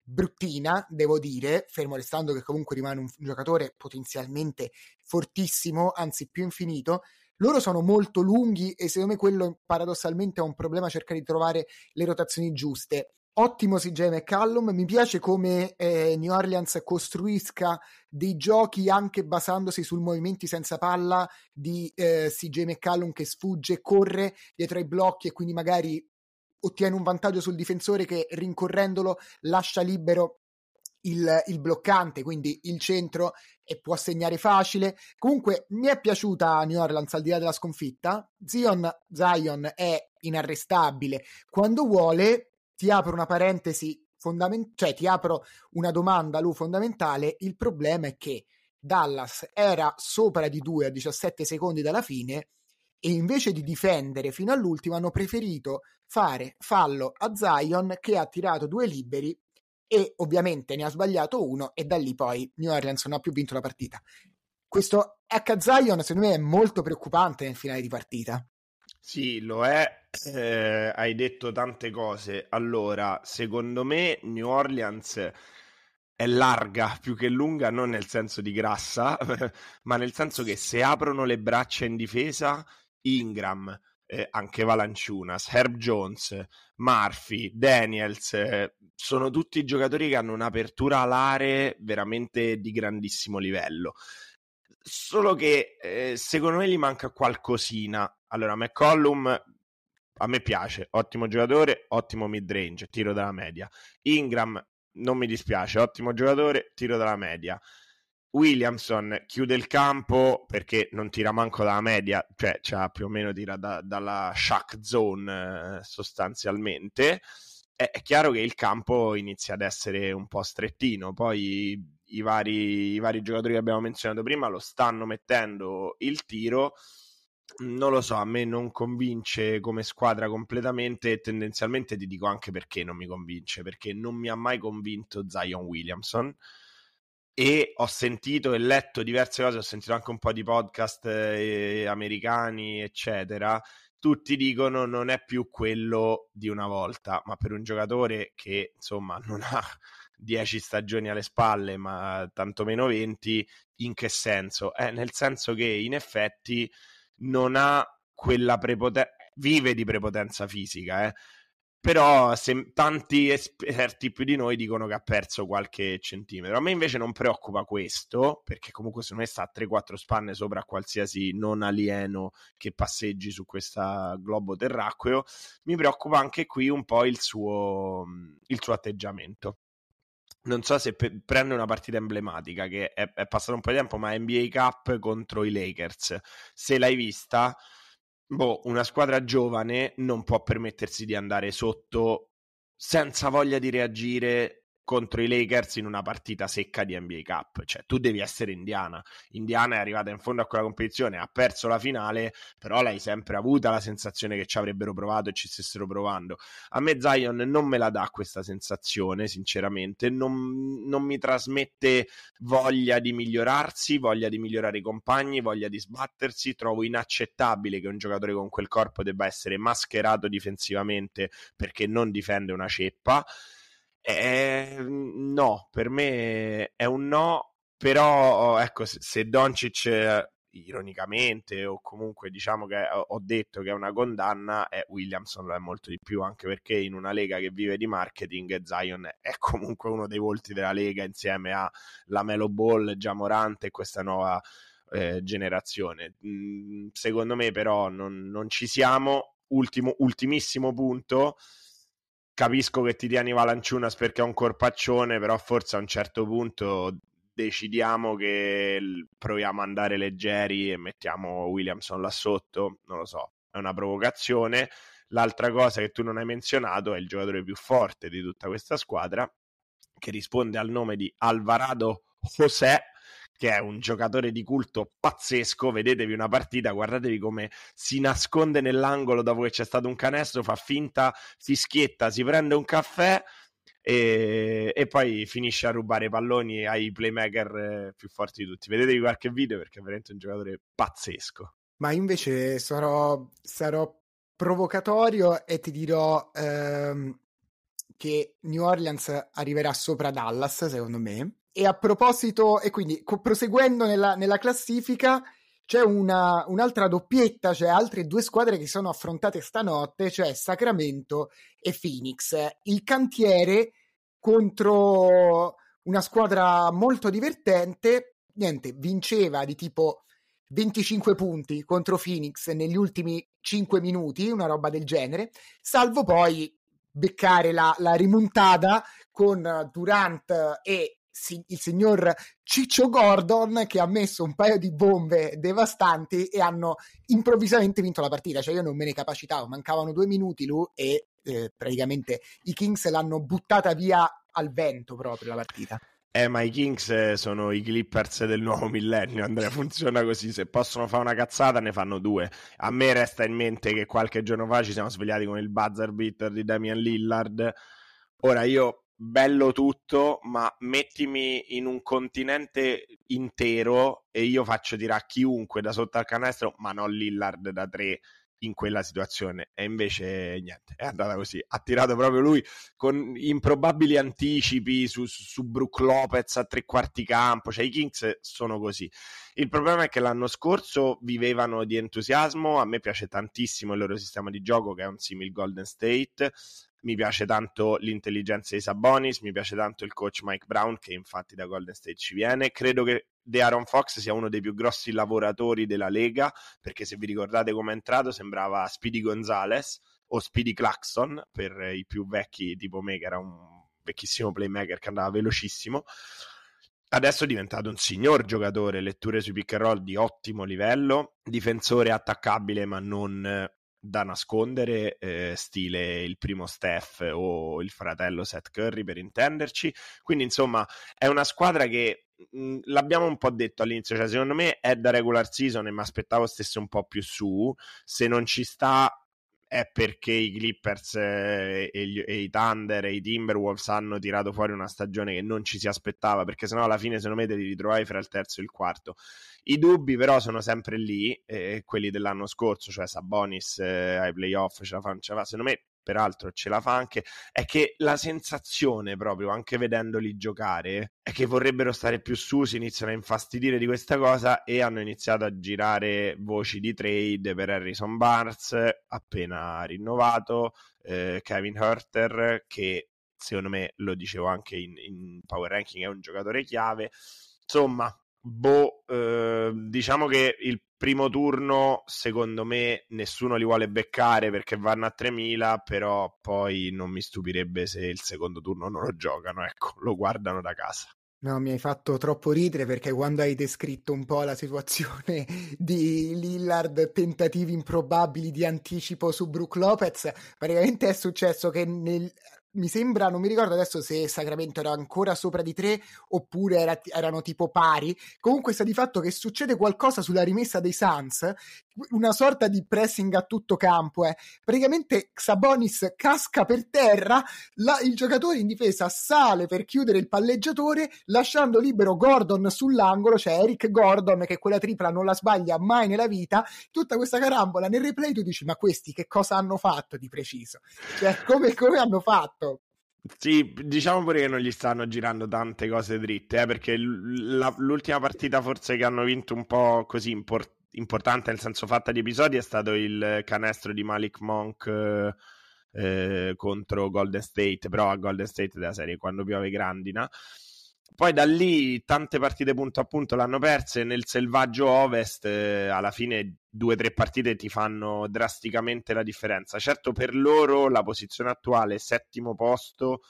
bruttina, devo dire, fermo restando che comunque rimane un giocatore potenzialmente fortissimo, anzi più infinito. Loro sono molto lunghi e secondo me quello paradossalmente è un problema cercare di trovare le rotazioni giuste ottimo CJ McCallum, mi piace come eh, New Orleans costruisca dei giochi anche basandosi sul movimenti senza palla di eh, CJ McCallum che sfugge, corre dietro ai blocchi e quindi magari ottiene un vantaggio sul difensore che rincorrendolo lascia libero il, il, bloccante, quindi il centro e può segnare facile. Comunque mi è piaciuta New Orleans al di là della sconfitta. Zion, Zion è inarrestabile quando vuole, ti apro una parentesi fondamentale, cioè ti apro una domanda, Lu, fondamentale. Il problema è che Dallas era sopra di 2 a 17 secondi dalla fine e invece di difendere fino all'ultimo hanno preferito fare fallo a Zion che ha tirato due liberi e ovviamente ne ha sbagliato uno e da lì poi New Orleans non ha più vinto la partita. Questo H Zion secondo me è molto preoccupante nel finale di partita. Sì, lo è. Eh, hai detto tante cose. Allora, secondo me New Orleans è larga più che lunga, non nel senso di grassa, ma nel senso che se aprono le braccia in difesa, Ingram, eh, anche Valanciunas, Herb Jones, Murphy, Daniels, eh, sono tutti giocatori che hanno un'apertura alare veramente di grandissimo livello. Solo che eh, secondo me gli manca qualcosina allora, McCollum a me piace, ottimo giocatore, ottimo mid range, tiro dalla media. Ingram non mi dispiace, ottimo giocatore, tiro dalla media. Williamson chiude il campo perché non tira manco dalla media, cioè, cioè più o meno tira da, dalla shack zone eh, sostanzialmente. È, è, chiaro che il campo inizia ad essere un po' strettino, poi i vari, i vari giocatori che abbiamo menzionato prima lo stanno mettendo il tiro non lo so, a me non convince come squadra completamente e tendenzialmente ti dico anche perché non mi convince, perché non mi ha mai convinto Zion Williamson e ho sentito e letto diverse cose, ho sentito anche un po' di podcast eh, americani, eccetera. Tutti dicono non è più quello di una volta, ma per un giocatore che insomma non ha 10 stagioni alle spalle, ma tantomeno 20, in che senso? Eh, nel senso che in effetti non ha quella prepotenza, vive di prepotenza fisica, eh? però se, tanti esperti più di noi dicono che ha perso qualche centimetro. A me invece non preoccupa questo, perché comunque secondo me sta a 3-4 spanne sopra qualsiasi non alieno che passeggi su questo globo terracqueo. Mi preoccupa anche qui un po' il suo, il suo atteggiamento non so se pe- prende una partita emblematica che è, è passato un po' di tempo, ma NBA Cup contro i Lakers. Se l'hai vista, boh, una squadra giovane non può permettersi di andare sotto senza voglia di reagire contro i Lakers in una partita secca di NBA Cup. Cioè, tu devi essere Indiana. Indiana è arrivata in fondo a quella competizione, ha perso la finale, però l'hai sempre avuta la sensazione che ci avrebbero provato e ci stessero provando. A me Zion non me la dà questa sensazione, sinceramente. Non, non mi trasmette voglia di migliorarsi, voglia di migliorare i compagni, voglia di sbattersi. Trovo inaccettabile che un giocatore con quel corpo debba essere mascherato difensivamente perché non difende una ceppa. Eh, no, per me è un no, però ecco, se, se Doncic ironicamente o comunque diciamo che ho detto che è una condanna e Williamson lo è molto di più anche perché in una lega che vive di marketing Zion è comunque uno dei volti della lega insieme a la Melo Ball, Giamorante e questa nuova eh, generazione. Mm, secondo me però non, non ci siamo. Ultimo, ultimissimo punto capisco che ti tieni Valanciunas perché è un corpaccione, però forse a un certo punto decidiamo che proviamo ad andare leggeri e mettiamo Williamson là sotto, non lo so, è una provocazione. L'altra cosa che tu non hai menzionato è il giocatore più forte di tutta questa squadra, che risponde al nome di Alvarado José, che è un giocatore di culto pazzesco. Vedetevi una partita, guardatevi come si nasconde nell'angolo dopo che c'è stato un canestro, fa finta, fischietta, si prende un caffè e, e poi finisce a rubare palloni ai playmaker eh, più forti di tutti. Vedetevi qualche video perché è veramente un giocatore pazzesco. Ma invece sarò, sarò provocatorio e ti dirò ehm, che New Orleans arriverà sopra Dallas, secondo me e a proposito, e quindi co- proseguendo nella, nella classifica, c'è una, un'altra doppietta, cioè altre due squadre che sono affrontate stanotte, cioè Sacramento e Phoenix. Il cantiere contro una squadra molto divertente, niente, vinceva di tipo 25 punti contro Phoenix negli ultimi 5 minuti, una roba del genere, salvo poi beccare la, la rimontada con Durant e il signor Ciccio Gordon che ha messo un paio di bombe devastanti e hanno improvvisamente vinto la partita. Cioè io non me ne capacitavo, mancavano due minuti lui e eh, praticamente i Kings l'hanno buttata via al vento proprio la partita. Eh, ma i Kings eh, sono i Clippers del nuovo millennio, Andrea, funziona così, se possono fare una cazzata ne fanno due. A me resta in mente che qualche giorno fa ci siamo svegliati con il buzzer beater di Damian Lillard. Ora io bello tutto, ma mettimi in un continente intero e io faccio tirare a chiunque da sotto al canestro, ma non Lillard da tre in quella situazione e invece niente, è andata così, ha tirato proprio lui con improbabili anticipi su, su, Brook Lopez a tre quarti campo, cioè i Kings sono così. Il problema è che l'anno scorso vivevano di entusiasmo, a me piace tantissimo il loro sistema di gioco che è un simile Golden State, mi piace tanto l'intelligenza di Sabonis, mi piace tanto il coach Mike Brown che infatti da Golden State ci viene, credo che De Aaron Fox sia uno dei più grossi lavoratori della Lega, perché se vi ricordate come è entrato sembrava Speedy Gonzalez o Speedy Claxton per i più vecchi tipo me che era un vecchissimo playmaker che andava velocissimo. Adesso è diventato un signor giocatore, letture sui pick and roll di ottimo livello, difensore attaccabile ma non da nascondere, eh, stile il primo Steph o il fratello Seth Curry per intenderci. Quindi, insomma, è una squadra che mh, mm, l'abbiamo un po' detto all'inizio, cioè secondo me è da regular season e mi aspettavo stesse un po' più su. Se non ci sta è perché i Clippers e, gli, e, i Thunder e i Timberwolves hanno tirato fuori una stagione che non ci si aspettava, perché sennò alla fine secondo me te li ritrovavi fra il terzo e il quarto. I dubbi però sono sempre lì, eh, quelli dell'anno scorso, cioè Sabonis eh, ai playoff ce la fanno, ce la fa. secondo me peraltro ce la fa anche, è che la sensazione proprio, anche vedendoli giocare, è che vorrebbero stare più su, si iniziano a infastidire di questa cosa e hanno iniziato a girare voci di trade per Harrison Barnes, appena rinnovato, eh, Kevin Herter, che secondo me lo dicevo anche in, in Power Ranking, è un giocatore chiave. Insomma, boh, eh, diciamo che il primo turno, secondo me, nessuno li vuole beccare perché vanno a 3000, però poi non mi stupirebbe se il secondo turno non lo giocano, ecco, lo guardano da casa. No, mi hai fatto troppo ridere perché quando hai descritto un po' la situazione di Lillard, tentativi improbabili di anticipo su Brook Lopez, praticamente è successo che nel, mi sembra, non mi ricordo adesso se Sacramento era ancora sopra di tre oppure era, erano tipo pari. Comunque sta di fatto che succede qualcosa sulla rimessa dei Suns, una sorta di pressing a tutto campo. Eh. Praticamente Sabonis casca per terra, la, il giocatore in difesa sale per chiudere il palleggiatore, lasciando libero Gordon sull'angolo, cioè Eric Gordon che quella tripla non la sbaglia mai nella vita. Tutta questa carambola nel replay tu dici ma questi che cosa hanno fatto di preciso? Cioè come, come hanno fatto? Sì, diciamo pure che non gli stanno girando tante cose dritte, eh, perché l- la- l'ultima partita forse che hanno vinto un po' così import- importante, nel senso fatta di episodi, è stato il canestro di Malik Monk eh, contro Golden State, però a Golden State della serie quando piove grandina. Poi da lì tante partite punto a punto l'hanno perse. Nel selvaggio ovest, eh, alla fine due o tre partite ti fanno drasticamente la differenza. Certo, per loro la posizione attuale, settimo posto,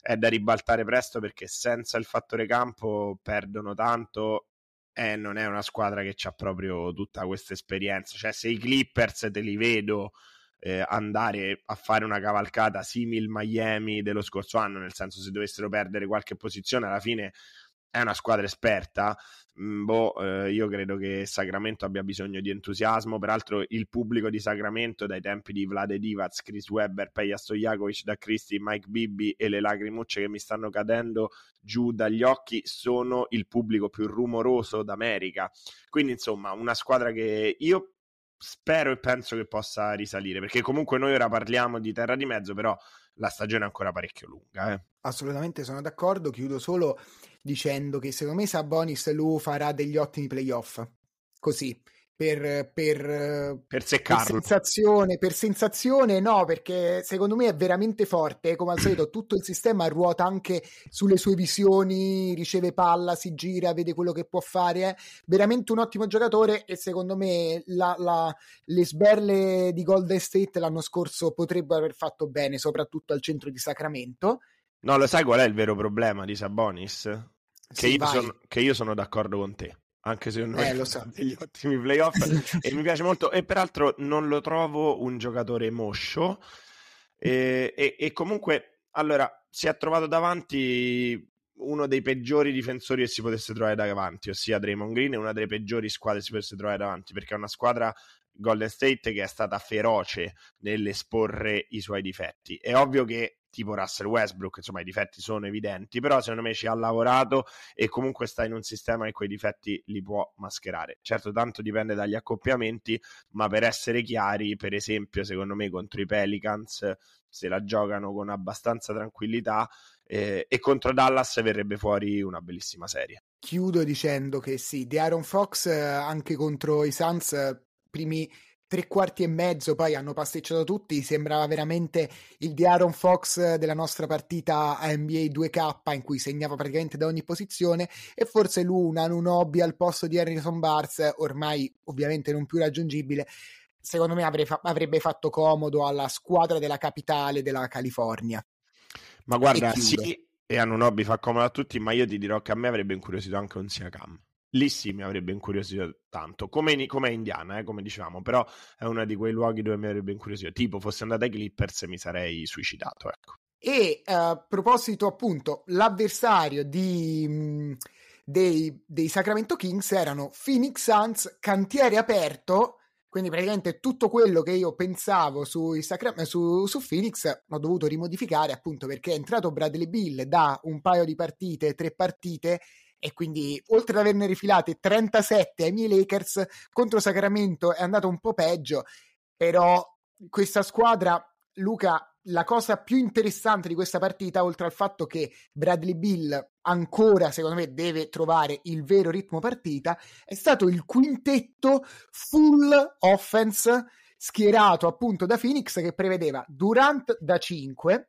è da ribaltare presto perché senza il fattore campo perdono tanto e non è una squadra che ha proprio tutta questa esperienza. Cioè, se i Clippers te li vedo eh, andare a fare una cavalcata simil Miami dello scorso anno, nel senso se dovessero perdere qualche posizione alla fine è una squadra esperta. Mm, boh, eh, io credo che Sacramento abbia bisogno di entusiasmo. Peraltro, il pubblico di Sacramento, dai tempi di Vlade Divac, Chris Webber, Peja Stojakovic, da Cristi, Mike Bibbi e le lacrimucce che mi stanno cadendo giù dagli occhi, sono il pubblico più rumoroso d'America. Quindi, insomma, una squadra che io spero e penso che possa risalire, perché comunque noi ora parliamo di terra di mezzo, però la stagione è ancora parecchio lunga. Eh. Assolutamente sono d'accordo, chiudo solo dicendo che secondo me Sabonis lui farà degli ottimi playoff, così per, per, per, per, sensazione, per sensazione, no, perché secondo me è veramente forte. Come al solito, tutto il sistema ruota anche sulle sue visioni, riceve palla, si gira, vede quello che può fare. È veramente un ottimo giocatore. E secondo me la, la, le sberle di Golden State l'anno scorso potrebbero aver fatto bene, soprattutto al centro di Sacramento. No, lo sai qual è il vero problema di Sabonis? Che, sì, io, sono, che io sono d'accordo con te anche se non eh, lo so. degli ottimi playoff e mi piace molto e peraltro non lo trovo un giocatore moscio e, e, e, comunque allora si è trovato davanti uno dei peggiori difensori che si potesse trovare davanti ossia Draymond Green e una delle peggiori squadre che si potesse trovare davanti perché è una squadra Golden State che è stata feroce nell'esporre i suoi difetti è ovvio che tipo Russell Westbrook, insomma i difetti sono evidenti, però secondo me ci ha lavorato e comunque sta in un sistema in cui i difetti li può mascherare. Certo, tanto dipende dagli accoppiamenti, ma per essere chiari, per esempio, secondo me contro i Pelicans se la giocano con abbastanza tranquillità eh, e contro Dallas verrebbe fuori una bellissima serie. Chiudo dicendo che sì, di Aaron Fox eh, anche contro i Suns eh, primi tre quarti e mezzo poi hanno pasticciato tutti, sembrava veramente il di Aaron Fox della nostra partita a NBA 2K in cui segnava praticamente da ogni posizione e forse Luna, un hobby al posto di Harrison Barnes, ormai ovviamente non più raggiungibile, secondo me avrebbe fatto comodo alla squadra della capitale della California. Ma guarda, e sì, e hanno un hobby fa comodo a tutti, ma io ti dirò che a me avrebbe incuriosito anche un Siakam lì sì mi avrebbe incuriosito tanto, come, in, come Indiana, eh, come dicevamo, però è uno di quei luoghi dove mi avrebbe incuriosito. Tipo, fossi andato ai Clippers mi sarei suicidato, ecco. E uh, a proposito, appunto, l'avversario di, mh, mm, dei, dei, Sacramento Kings erano Phoenix Suns, cantiere aperto. Quindi praticamente tutto quello che io pensavo Sacra- su, su Phoenix l'ho dovuto rimodificare appunto perché è entrato Bradley Bill da un paio di partite, tre partite e quindi oltre ad averne rifilate 37 ai miei Lakers contro Sacramento è andato un po' peggio però questa squadra Luca la cosa più interessante di questa partita, oltre al fatto che Bradley Bill ancora, secondo me, deve trovare il vero ritmo partita, è stato il quintetto full offense schierato appunto da Phoenix che prevedeva Durant da 5,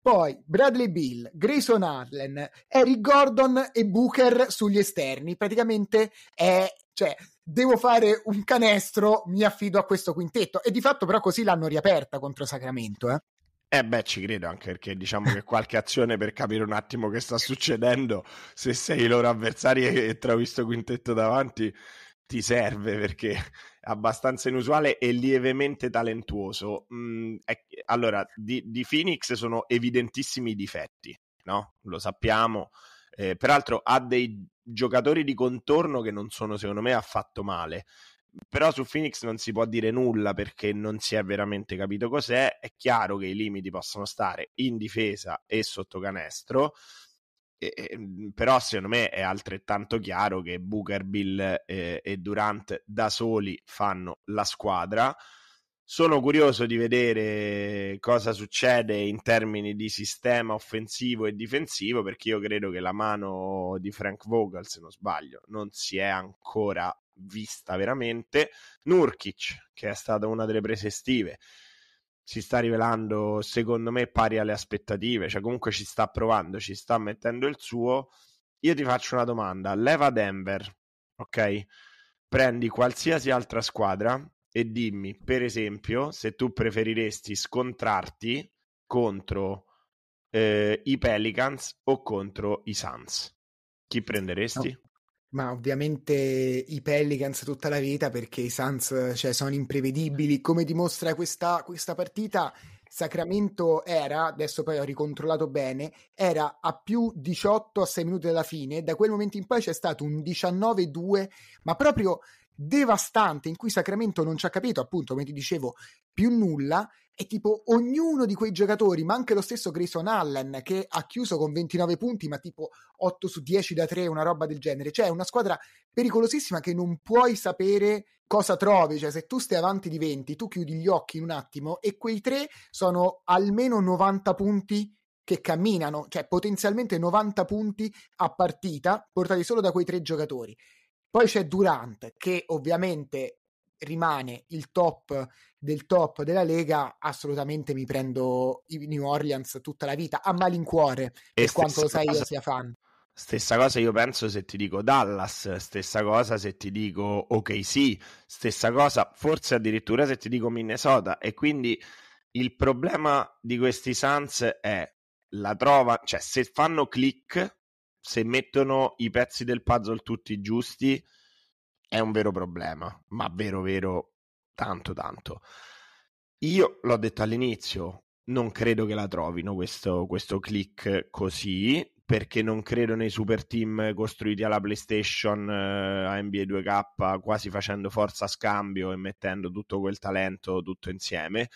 poi Bradley Bill, Grayson Allen, Eric Gordon e Booker sugli esterni. Praticamente è, cioè, devo fare un canestro, mi affido a questo quintetto. E di fatto però così l'hanno riaperta contro Sacramento, eh. Eh beh, ci credo anche perché diciamo che qualche azione per capire un attimo che sta succedendo, se sei i loro avversari e trovi questo quintetto davanti, ti serve perché è abbastanza inusuale e lievemente talentuoso. Mm, è, allora, di, di, Phoenix sono evidentissimi i difetti, no? Lo sappiamo. Eh, peraltro ha dei giocatori di contorno che non sono secondo me affatto male però su Phoenix non si può dire nulla perché non si è veramente capito cos'è. È chiaro che i limiti possono stare in difesa e sotto canestro. E, mhmm, però secondo me è altrettanto chiaro che Booker, Bill e, e Durant da soli fanno la squadra. Sono curioso di vedere cosa succede in termini di sistema offensivo e difensivo perché io credo che la mano di Frank Vogel, se non sbaglio, non si è ancora vista veramente. Nurkic, che è stata una delle prese estive, si sta rivelando secondo me pari alle aspettative, cioè comunque ci sta provando, ci sta mettendo il suo. Io ti faccio una domanda, leva Denver, ok? Prendi qualsiasi altra squadra e dimmi, per esempio, se tu preferiresti scontrarti contro eh, i Pelicans o contro i Suns. Chi prenderesti? Ma ovviamente i Pelicans tutta la vita perché i Suns cioè, sono imprevedibili. Come dimostra questa, questa partita, Sacramento era, adesso poi ho ricontrollato bene, era a più 18 a 6 minuti dalla fine. Da quel momento in poi c'è stato un 19-2, ma proprio devastante in cui Sacramento non ci ha capito, appunto, come ti dicevo, più nulla e tipo ognuno di quei giocatori, ma anche lo stesso Grayson Allen che ha chiuso con 29 punti, ma tipo 8 su 10 da 3, una roba del genere. Cioè, è una squadra pericolosissima che non puoi sapere cosa trovi. Cioè, se tu stai avanti di 20, tu chiudi gli occhi in un attimo e quei tre sono almeno 90 punti che camminano, cioè potenzialmente 90 punti a partita portati solo da quei tre giocatori. Poi c'è Durant che ovviamente rimane il top del top della Lega, assolutamente mi prendo i New Orleans tutta la vita, a malincuore, e per quanto lo sai cosa, io sia fan. Stessa cosa io penso se ti dico Dallas, stessa cosa se ti dico ok sì, stessa cosa forse addirittura se ti dico Minnesota e quindi il problema di questi Suns è la trova, cioè se fanno click, se mettono i pezzi del puzzle tutti giusti, è un vero problema, ma vero vero tanto tanto. Io l'ho detto all'inizio, non credo che la trovino questo, questo click così, perché non credo nei super team costruiti alla PlayStation eh, a NBA 2K, quasi facendo forza a scambio e mettendo tutto quel talento tutto insieme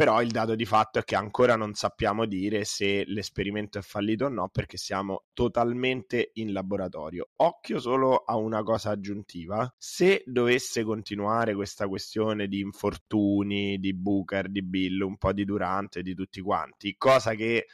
però il dato di fatto è che ancora non sappiamo dire se l'esperimento è fallito o no perché siamo totalmente in laboratorio. Occhio solo a una cosa aggiuntiva, se dovesse continuare questa questione di infortuni, di Booker, di Bill, un po' di Durante, di tutti quanti, cosa che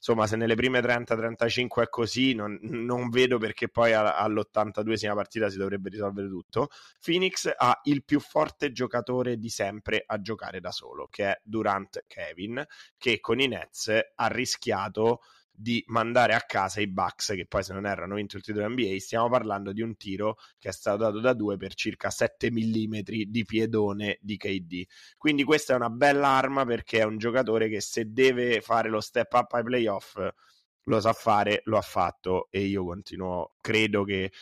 insomma, se nelle prime 30-35 è così, non, non vedo perché poi all'82esima partita si dovrebbe risolvere tutto. Phoenix ha il più forte giocatore di sempre a giocare da solo, che è Durant Kevin, che con i Nets ha rischiato di mandare a casa i Bucks che poi se non erano vinto il titolo NBA stiamo parlando di un tiro che è stato dato da due per circa 7 mm di piedone di KD quindi questa è una bella arma perché è un giocatore che se deve fare lo step up ai playoff lo sa fare, lo ha fatto e io continuo, credo che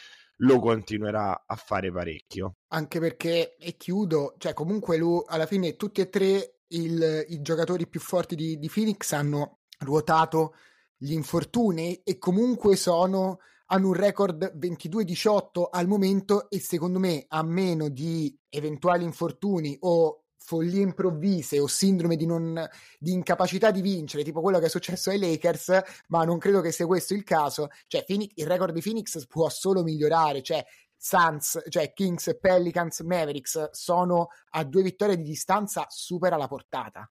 lo continuerà a fare parecchio. Anche perché, e chiudo, cioè comunque lui alla fine tutti e tre il, i giocatori più forti di, di Phoenix hanno ruotato gli infortuni e comunque sono hanno un record 22-18 al momento e secondo me a meno di eventuali infortuni o follie improvvise o sindrome di, non, di incapacità di vincere, tipo quello che è successo ai Lakers, ma non credo che sia questo il caso. Cioè, Phoenix, il record di Phoenix può solo migliorare. Cioè, Suns, cioè Kings, Pelicans, Mavericks sono a due vittorie di distanza, supera la portata.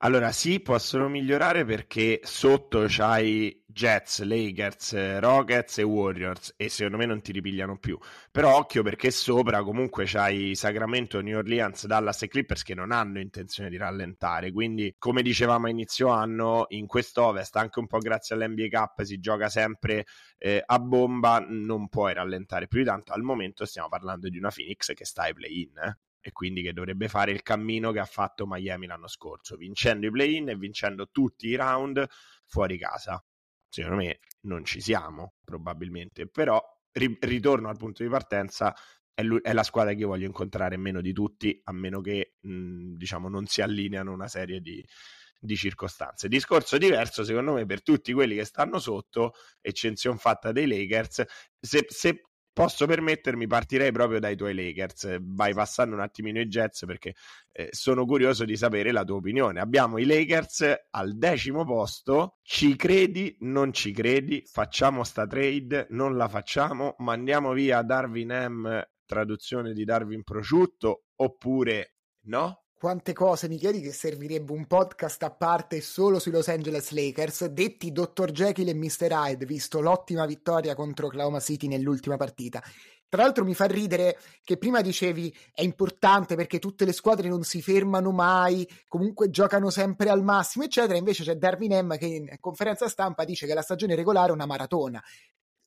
Allora, sì, possono migliorare perché sotto c'hai Jets, Lakers, Rockets e Warriors e secondo me non ti ripigliano più. Però occhio perché sopra comunque c'hai Sacramento, New Orleans, Dallas e Clippers che non hanno intenzione di rallentare. Quindi, come dicevamo a inizio anno, in quest'Ovest, anche un po' grazie all'NBA Cup, si gioca sempre eh, a bomba, non puoi rallentare più di tanto. Al momento stiamo parlando di una Phoenix che sta ai play-in. Eh? E quindi che dovrebbe fare il cammino che ha fatto Miami l'anno scorso, vincendo i play-in e vincendo tutti i round fuori casa. Secondo me non ci siamo, probabilmente, però ri- ritorno al punto di partenza, è, lui, è, la squadra che io voglio incontrare meno di tutti, a meno che mh, diciamo non si allineano una serie di, di circostanze. Discorso diverso, secondo me, per tutti quelli che stanno sotto, eccezione fatta dei Lakers. Se, se posso permettermi, partirei proprio dai tuoi Lakers, bypassando un attimino i Jets perché eh, sono curioso di sapere la tua opinione. Abbiamo i Lakers al decimo posto, ci credi, non ci credi, facciamo sta trade, non la facciamo, mandiamo via Darwin M, traduzione di Darwin Prosciutto, oppure no? Quante cose mi chiedi che servirebbe un podcast a parte solo sui Los Angeles Lakers, detti Dr. Jekyll e Mr. Hyde, visto l'ottima vittoria contro Oklahoma City nell'ultima partita. Tra l'altro mi fa ridere che prima dicevi è importante perché tutte le squadre non si fermano mai, comunque giocano sempre al massimo, eccetera. Invece c'è Darwin M che in conferenza stampa dice che la stagione regolare è una maratona.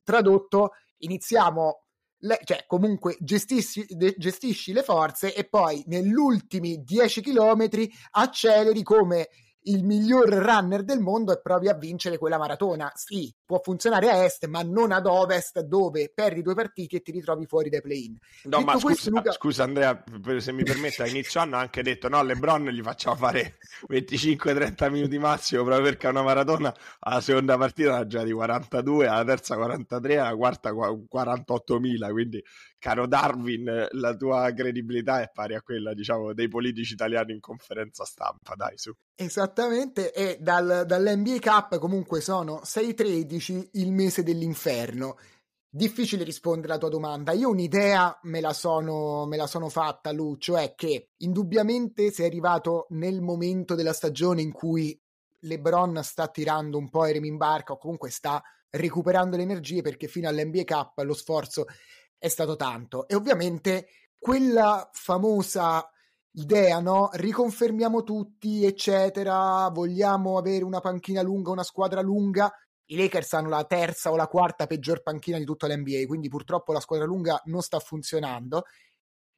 Tradotto, iniziamo le, cioè comunque gestisci, de, gestisci le forze e poi negli ultimi 10 km acceleri come il miglior runner del mondo e provi a vincere quella maratona. Sì, può funzionare a est, ma non ad ovest, dove perdi due partite e ti ritrovi fuori dai play-in. No, Detto ma scusa, Luca... scusa, Andrea, se mi permette, a inizio anno ha anche detto: no, LeBron gli facciamo fare 25-30 minuti massimo proprio perché è una maratona. Alla seconda partita ha già di 42, alla terza 43, alla quarta 48.000. Quindi caro Darwin, la tua credibilità è pari a quella, diciamo, dei politici italiani in conferenza stampa, dai, su. Esattamente, e dal, dall'NBA Cup comunque sono 6-13 il mese dell'inferno. Difficile rispondere alla tua domanda. Io un'idea me la sono, me la sono fatta, Lu, cioè che indubbiamente sei arrivato nel momento della stagione in cui LeBron sta tirando un po' Erem in barca o comunque sta recuperando le energie perché fino all'NBA Cup lo sforzo è stato tanto. E ovviamente quella famosa idea, no? Riconfermiamo tutti, eccetera, vogliamo avere una panchina lunga, una squadra lunga. I Lakers hanno la terza o la quarta peggior panchina di tutta l'NBA, quindi purtroppo la squadra lunga non sta funzionando.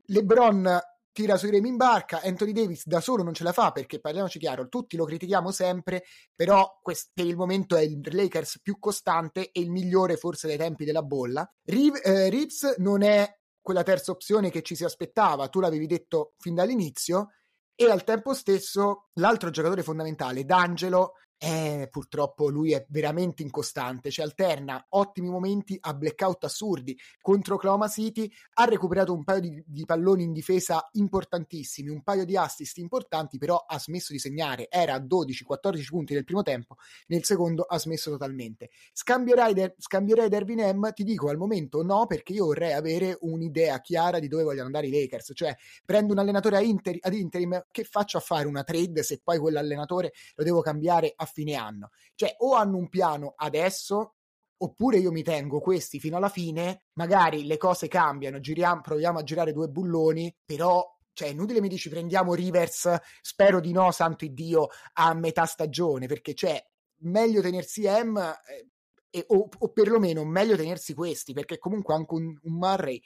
LeBron tira sui remi in barca, Anthony Davis da solo non ce la fa perché parliamoci chiaro, tutti lo critichiamo sempre, però quest- per il momento è il Lakers più costante e il migliore forse dai tempi della bolla. Reeves, eh, Reeves non è quella terza opzione che ci si aspettava, tu l'avevi detto fin dall'inizio, e al tempo stesso l'altro giocatore fondamentale, D'Angelo, eh, purtroppo lui è veramente incostante, cioè alterna ottimi momenti a blackout assurdi contro Oklahoma City, ha recuperato un paio di, di, palloni in difesa importantissimi, un paio di assist importanti, però ha smesso di segnare, era a 12-14 punti nel primo tempo, nel secondo ha smesso totalmente. Scambierai, der, scambierei Dervin M? Ti dico al momento no, perché io vorrei avere un'idea chiara di dove vogliono andare i Lakers, cioè prendo un allenatore inter, ad interim, che faccio a fare una trade se poi quell'allenatore lo devo cambiare a fine anno. Cioè, o hanno un piano adesso, oppure io mi tengo questi fino alla fine, magari le cose cambiano, giriamo, proviamo a girare due bulloni, però cioè, inutile mi dici prendiamo Rivers, spero di no, santo Dio, a metà stagione, perché cioè, meglio tenersi M eh, e, o, o, perlomeno meglio tenersi questi, perché comunque anche un, un Murray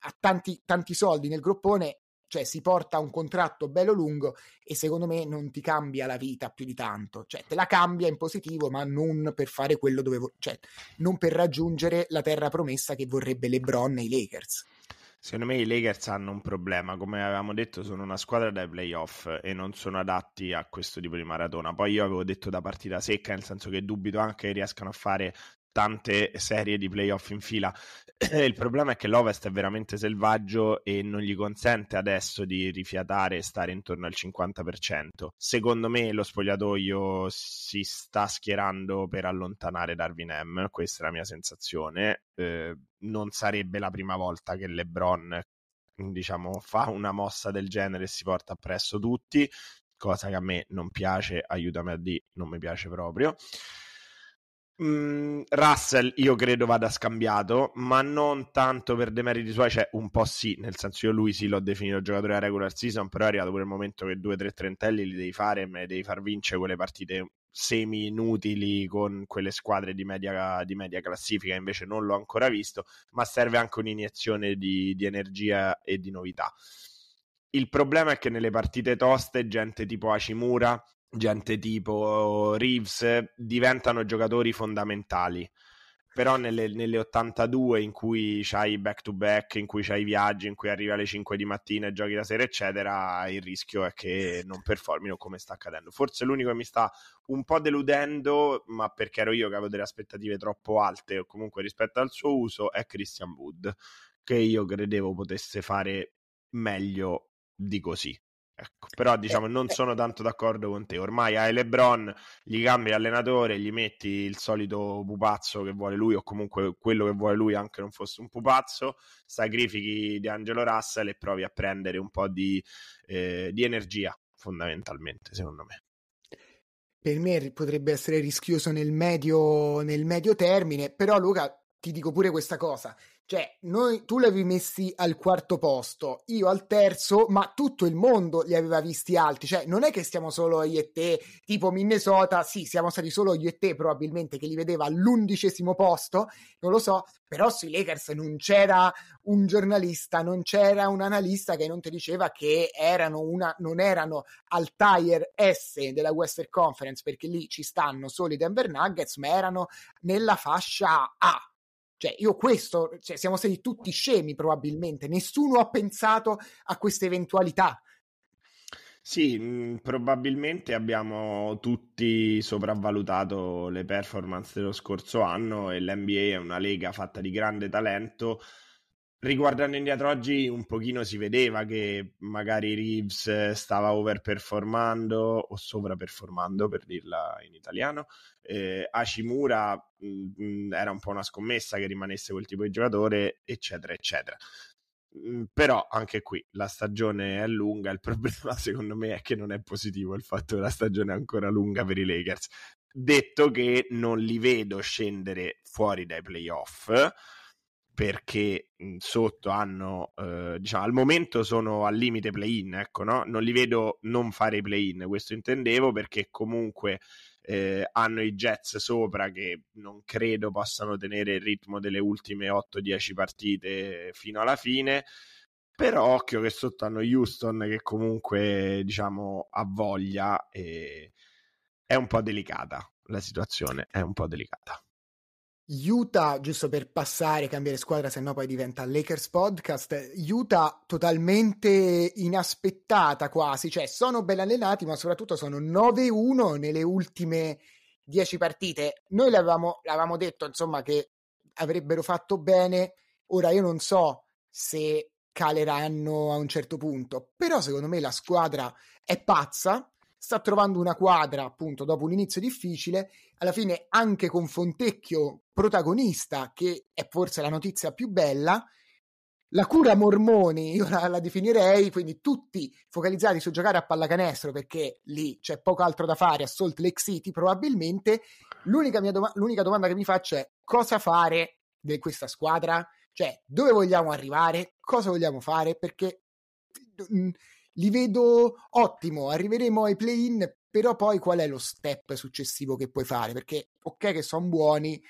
ha tanti, tanti soldi nel groppone cioè si porta un contratto bello lungo e secondo me non ti cambia la vita più di tanto, cioè te la cambia in positivo ma non per fare quello dove, vo- cioè non per raggiungere la terra promessa che vorrebbe LeBron e i Lakers. Secondo me i Lakers hanno un problema, come avevamo detto sono una squadra dai playoff e non sono adatti a questo tipo di maratona. Poi io avevo detto da partita secca, nel senso che dubito anche che riescano a fare tante serie di playoff in fila. Il problema è che l'Ovest è veramente selvaggio e non gli consente adesso di rifiatare e stare intorno al 50%. Secondo me lo spogliatoio si sta schierando per allontanare Darwin M, questa è la mia sensazione. Eh, non sarebbe la prima volta che LeBron diciamo fa una mossa del genere e si porta appresso tutti cosa che a me non piace, aiutami a dire, non mi piace proprio. Mm, Russell io credo vada scambiato, ma non tanto per demeriti suoi, cioè un po' sì, nel senso io lui sì l'ho definito giocatore della regular season, però è arrivato pure il momento che due o tre trentelli li devi fare e me devi far vincere quelle partite semi inutili con quelle squadre di media, di media classifica, invece non l'ho ancora visto, ma serve anche un'iniezione di, di energia e di novità. Il problema è che nelle partite toste gente tipo Hashimura gente tipo Reeves diventano giocatori fondamentali. Però nelle, nelle 82 in cui c'hai back to back, in cui c'hai i viaggi, in cui arrivi alle 5 di mattina e giochi la sera, eccetera, il rischio è che non performino come sta accadendo. Forse l'unico che mi sta un po' deludendo, ma perché ero io che avevo delle aspettative troppo alte o comunque rispetto al suo uso, è Christian Wood, che io credevo potesse fare meglio di così. Ecco, però diciamo non sono tanto d'accordo con te. Ormai hai LeBron, gli cambi allenatore, gli metti il solito pupazzo che vuole lui, o comunque quello che vuole lui, anche non fosse un pupazzo, sacrifichi di Angelo Russell e provi a prendere un po' di, eh, di energia, fondamentalmente, secondo me. Per me potrebbe essere rischioso nel medio, nel medio termine, però Luca ti dico pure questa cosa cioè, noi, tu li avevi messi al quarto posto, io al terzo, ma tutto il mondo li aveva visti alti. Cioè, non è che stiamo solo io e te, tipo Minnesota, sì, siamo stati solo io e te probabilmente che li vedeva all'undicesimo posto, non lo so, però sui Lakers non c'era un giornalista, non c'era un analista che non ti diceva che erano una, non erano al tire S della Western Conference, perché lì ci stanno solo i Denver Nuggets, ma erano nella fascia A cioè, io questo, cioè, siamo stati tutti scemi probabilmente, nessuno ha pensato a questa eventualità. Sì, mh, probabilmente abbiamo tutti sopravvalutato le performance dello scorso anno e l'NBA è una lega fatta di grande talento riguardando indietro oggi un pochino si vedeva che magari Reeves stava overperformando o sovraperformando per dirla in italiano. Eh, Hashimura mh, mm, era un po' una scommessa che rimanesse quel tipo di giocatore eccetera eccetera. Mh, però anche qui la stagione è lunga il problema secondo me è che non è positivo il fatto che la stagione è ancora lunga per i Lakers. Detto che non li vedo scendere fuori dai playoff perché mhmm, sotto hanno, eh, diciamo, al momento sono al limite play-in, ecco, no? Non li vedo non fare i play-in, questo intendevo, perché comunque eh, hanno i Jets sopra che non credo possano tenere il ritmo delle ultime 8-10 partite fino alla fine. Però occhio che sotto hanno Houston che comunque, diciamo, ha voglia e è un po' delicata la situazione, è un po' delicata. Utah, giusto per passare, cambiare squadra, se no poi diventa Lakers Podcast. Utah totalmente inaspettata quasi, cioè sono ben allenati, ma soprattutto sono 9-1 nelle ultime 10 partite. Noi l'avevamo, l'avevamo detto, insomma, che avrebbero fatto bene. Ora io non so se caleranno a un certo punto, però secondo me la squadra è pazza sta trovando una quadra appunto dopo un inizio difficile, alla fine anche con Fontecchio protagonista, che è forse la notizia più bella, la cura Mormoni, io la, la, definirei, quindi tutti focalizzati su giocare a pallacanestro perché lì c'è poco altro da fare a Salt Lake City probabilmente, l'unica, doma- l'unica domanda che mi faccio è cosa fare di questa squadra? Cioè, dove vogliamo arrivare? Cosa vogliamo fare? Perché li vedo ottimo, arriveremo ai play-in, però poi qual è lo step successivo che puoi fare? Perché ok che sono buoni,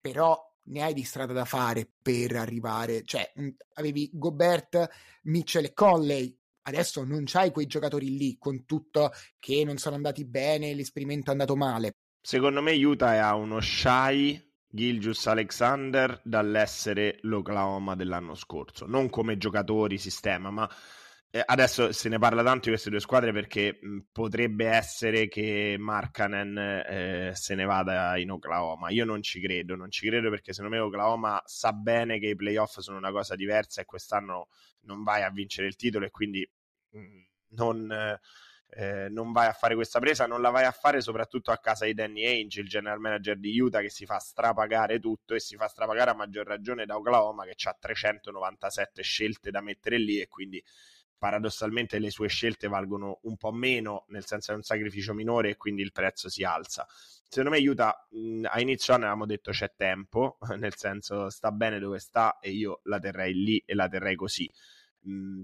però ne hai di strada da fare per arrivare, cioè avevi Gobert, Mitchell e Conley, adesso non c'hai quei giocatori lì con tutto che non sono andati bene, l'esperimento è andato male. Secondo me Utah ha uno shy Gilgius Alexander dall'essere l'Oklahoma dell'anno scorso, non come giocatori, sistema, ma adesso se ne parla tanto di queste due squadre perché potrebbe essere che Markanen eh, se ne vada in Oklahoma. Io non ci credo, non ci credo perché secondo me Oklahoma sa bene che i playoff sono una cosa diversa e quest'anno non vai a vincere il titolo e quindi non, eh, non vai a fare questa presa, non la vai a fare soprattutto a casa di Danny Ainge, il general manager di Utah che si fa strapagare tutto e si fa strapagare a maggior ragione da Oklahoma che ha 397 scelte da mettere lì e quindi paradossalmente le sue scelte valgono un po' meno, nel senso è un sacrificio minore e quindi il prezzo si alza. Secondo me aiuta, a inizio anno avevamo detto c'è tempo, nel senso sta bene dove sta e io la terrei lì e la terrei così.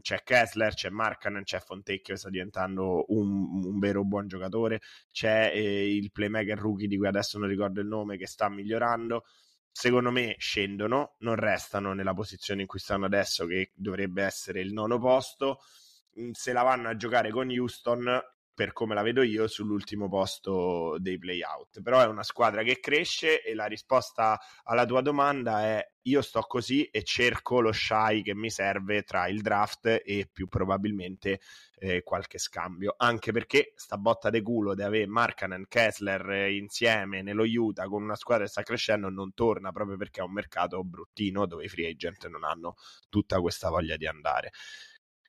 c'è Kessler, c'è Markkanen, c'è Fontecchio che sta diventando un, un, vero buon giocatore, c'è eh, il playmaker rookie di cui adesso non ricordo il nome che sta migliorando secondo me scendono, non restano nella posizione in cui stanno adesso, che dovrebbe essere il nono posto. Mm, se la vanno a giocare con Houston, per come la vedo io, sull'ultimo posto dei playout. Però è una squadra che cresce e la risposta alla tua domanda è io sto così e cerco lo shy che mi serve tra il draft e più probabilmente eh, qualche scambio. Anche perché sta botta de culo di avere Markanen, Kessler eh, insieme nello Utah con una squadra che sta crescendo non torna proprio perché è un mercato bruttino dove i free agent non hanno tutta questa voglia di andare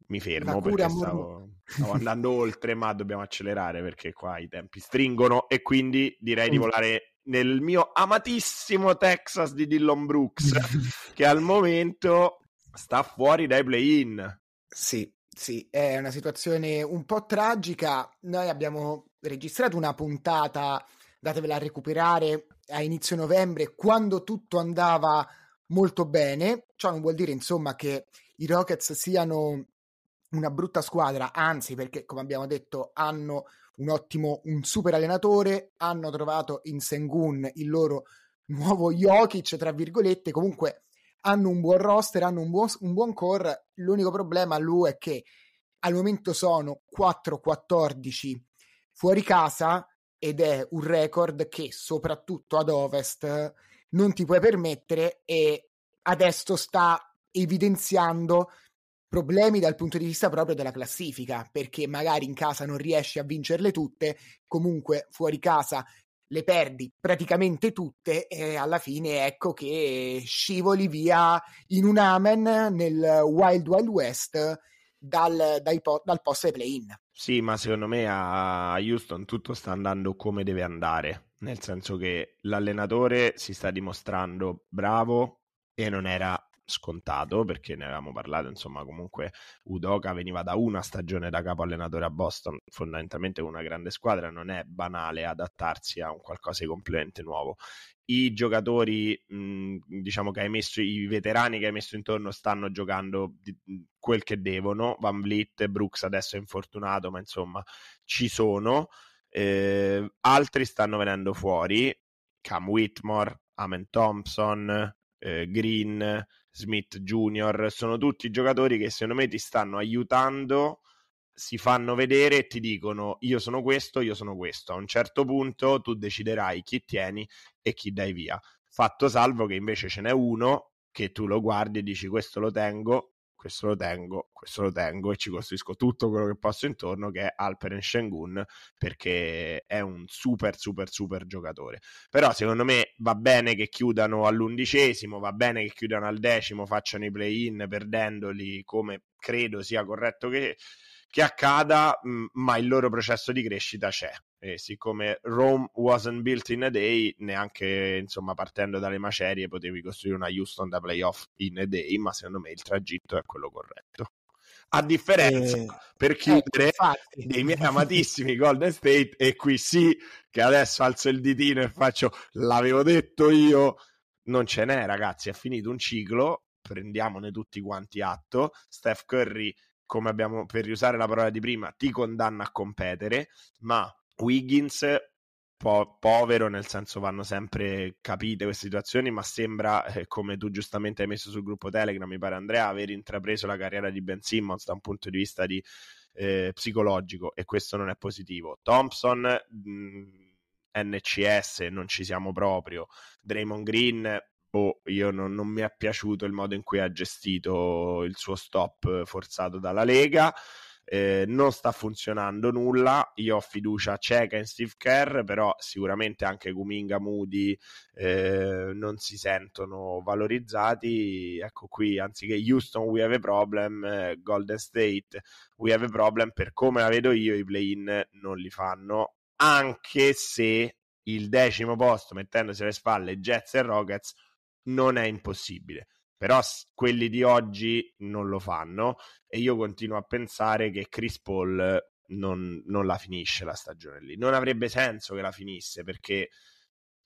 mi fermo perché stavo, stavo, andando oltre, ma dobbiamo accelerare perché qua i tempi stringono e quindi direi di volare nel mio amatissimo Texas di Dillon Brooks, che al momento sta fuori dai play-in. Sì, sì, è una situazione un po' tragica. Noi abbiamo registrato una puntata, datevela a recuperare, a inizio novembre, quando tutto andava molto bene. Ciò non vuol dire, insomma, che i Rockets siano una brutta squadra, anzi perché come abbiamo detto hanno un ottimo, un super allenatore, hanno trovato in Sengun il loro nuovo Jokic, tra virgolette, comunque hanno un buon roster, hanno un buon, un buon core, l'unico problema lui è che al momento sono 4-14 fuori casa ed è un record che soprattutto ad ovest non ti puoi permettere e adesso sta evidenziando problemi dal punto di vista proprio della classifica, perché magari in casa non riesci a vincerle tutte, comunque fuori casa le perdi praticamente tutte e alla fine ecco che scivoli via in un amen nel Wild Wild West dal, po- dal posto ai play-in. Sì, ma secondo me a Houston tutto sta andando come deve andare, nel senso che l'allenatore si sta dimostrando bravo e non era scontato perché ne avevamo parlato insomma comunque Udoka veniva da una stagione da capo allenatore a Boston fondamentalmente una grande squadra non è banale adattarsi a un qualcosa di completamente nuovo. I giocatori mh, diciamo che hai messo i veterani che hai messo intorno stanno giocando di, quel che devono. Van Vliet Brooks adesso è infortunato ma insomma ci sono. Eh, altri stanno venendo fuori. Cam Whitmore Amen Thompson eh, Green Smith Jr., sono tutti giocatori che secondo me ti stanno aiutando, si fanno vedere e ti dicono io sono questo, io sono questo. A un certo punto tu deciderai chi tieni e chi dai via. Fatto salvo che invece ce n'è uno che tu lo guardi e dici questo lo tengo, questo lo tengo, questo lo tengo e ci costruisco tutto quello che posso intorno che è Alperen Shengun perché è un super super super giocatore. Però secondo me va bene che chiudano all'undicesimo, va bene che chiudano al decimo, facciano i play-in perdendoli come credo sia corretto che, che accada, ma il loro processo di crescita c'è e siccome Rome wasn't built in a day, neanche insomma partendo dalle macerie potevi costruire una Houston da playoff in a day, ma secondo me il tragitto è quello corretto. A differenza, eh, per ecco, chiudere, ecco, dei miei amatissimi Golden State, e qui sì che adesso alzo il ditino e faccio l'avevo detto io, non ce n'è ragazzi, è finito un ciclo, prendiamone tutti quanti atto, Steph Curry come abbiamo per riusare la parola di prima, ti condanna a competere, ma Wiggins po- povero, nel senso vanno sempre capite queste situazioni, ma sembra, eh, come tu giustamente hai messo sul gruppo Telegram, mi pare Andrea, aver intrapreso la carriera di Ben Simmons da un punto di vista di, eh, psicologico e questo non è positivo. Thompson, mh, NCS, non ci siamo proprio. Draymond Green, boh, io non, non mi è piaciuto il modo in cui ha gestito il suo stop forzato dalla Lega eh, non sta funzionando nulla. Io ho fiducia cieca in Steve Kerr, però sicuramente anche Guminga Moody eh, non si sentono valorizzati. Ecco qui, anziché Houston, we have a problem, eh, Golden State, we have a problem. Per come la vedo io, i play-in non li fanno, anche se il decimo posto mettendosi alle spalle Jets e Rockets non è impossibile però quelli di oggi non lo fanno e io continuo a pensare che Chris Paul non, non la finisce la stagione lì. Non avrebbe senso che la finisse perché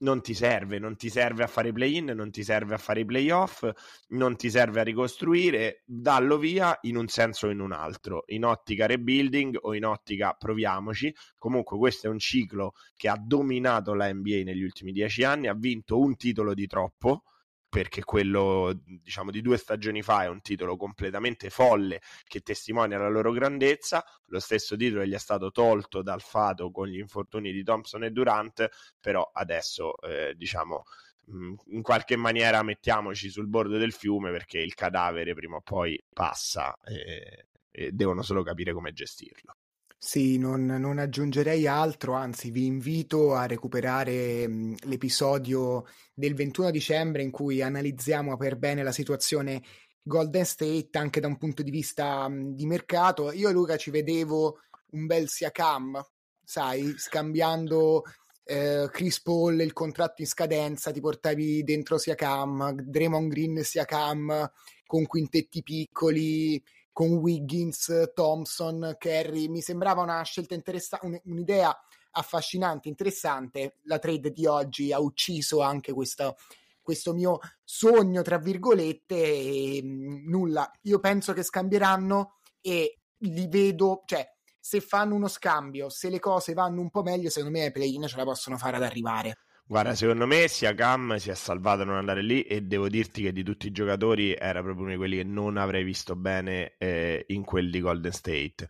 non ti serve, non ti serve a fare i play-in, non ti serve a fare i playoff, non ti serve a ricostruire, dallo via in un senso o in un altro, in ottica rebuilding o in ottica proviamoci. Comunque questo è un ciclo che ha dominato la NBA negli ultimi dieci anni, ha vinto un titolo di troppo, perché quello diciamo di due stagioni fa è un titolo completamente folle che testimonia la loro grandezza. Lo stesso titolo gli è stato tolto dal Fato con gli infortuni di Thompson e Durant però adesso eh, diciamo in qualche maniera mettiamoci sul bordo del fiume perché il cadavere prima o poi passa e, e devono solo capire come gestirlo sì, non, non, aggiungerei altro, anzi vi invito a recuperare mh, l'episodio del 21 dicembre in cui analizziamo per bene la situazione Golden State anche da un punto di vista mh, di mercato. Io e Luca ci vedevo un bel Siakam, sai, scambiando eh, Chris Paul il contratto in scadenza, ti portavi dentro Siakam, Draymond Green Siakam con quintetti piccoli con Wiggins, Thompson, Kerry, mi sembrava una scelta interessante, un'idea affascinante, interessante. La trade di oggi ha ucciso anche questo, questo mio sogno, tra virgolette, e mm, nulla. Io penso che scambieranno e li vedo, cioè, se fanno uno scambio, se le cose vanno un po' meglio, secondo me ai play-in ce la possono fare ad arrivare. Guarda, secondo me sia Cam si è salvato a non andare lì e devo dirti che di tutti i giocatori era proprio uno di quelli che non avrei visto bene eh, in quelli di Golden State.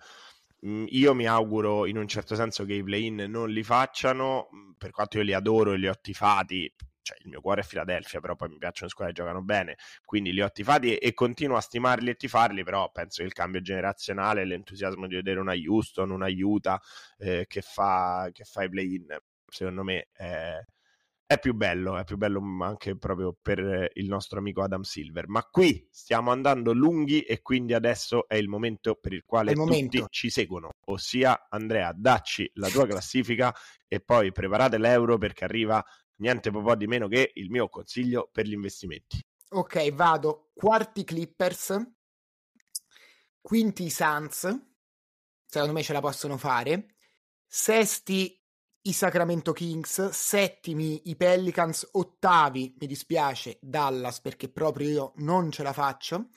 Mm, io mi auguro in un certo senso che i play-in non li facciano, mm, per quanto io li adoro e li ho tifati, cioè il mio cuore è Philadelphia, però poi mi piacciono squadre che giocano bene, quindi li ho tifati e, e continuo a stimarli e tifarli, però penso che il cambio generazionale, l'entusiasmo di vedere una Houston, una Utah eh, che, fa, che fa i play-in, secondo me è è più bello, è più bello anche proprio per il nostro amico Adam Silver. Ma qui stiamo andando lunghi e quindi adesso è il momento per il quale il tutti momento. ci seguono. Ossia, Andrea, dacci la tua classifica e poi preparate l'euro perché arriva niente po' di meno che il mio consiglio per gli investimenti. Ok, vado. Quarti Clippers, quinti Suns, secondo me ce la possono fare. Sesti i Sacramento Kings, settimi i Pelicans, ottavi, mi dispiace, Dallas perché proprio io non ce la faccio,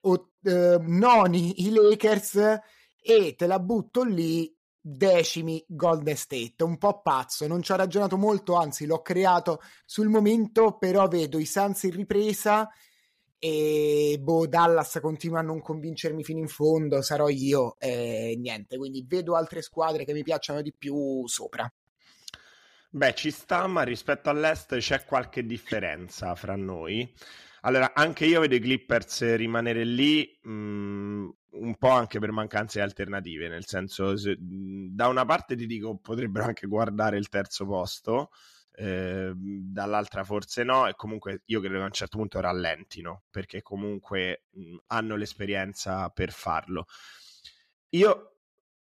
o, eh, noni i Lakers e te la butto lì decimi Golden State, un po' pazzo, non ci ho ragionato molto, anzi l'ho creato sul momento, però vedo i Suns in ripresa e boh, Dallas continua a non convincermi fino in fondo, sarò io e niente, quindi vedo altre squadre che mi piacciono di più sopra. Beh, ci sta, ma rispetto all'est c'è qualche differenza fra noi. Allora, anche io vedo i Clippers rimanere lì mh, mm, un po' anche per mancanze alternative, nel senso, se, da una parte ti dico potrebbero anche guardare il terzo posto, Ehm, dall'altra forse no e comunque io credo che a un certo punto rallentino perché comunque mh, hanno l'esperienza per farlo. Io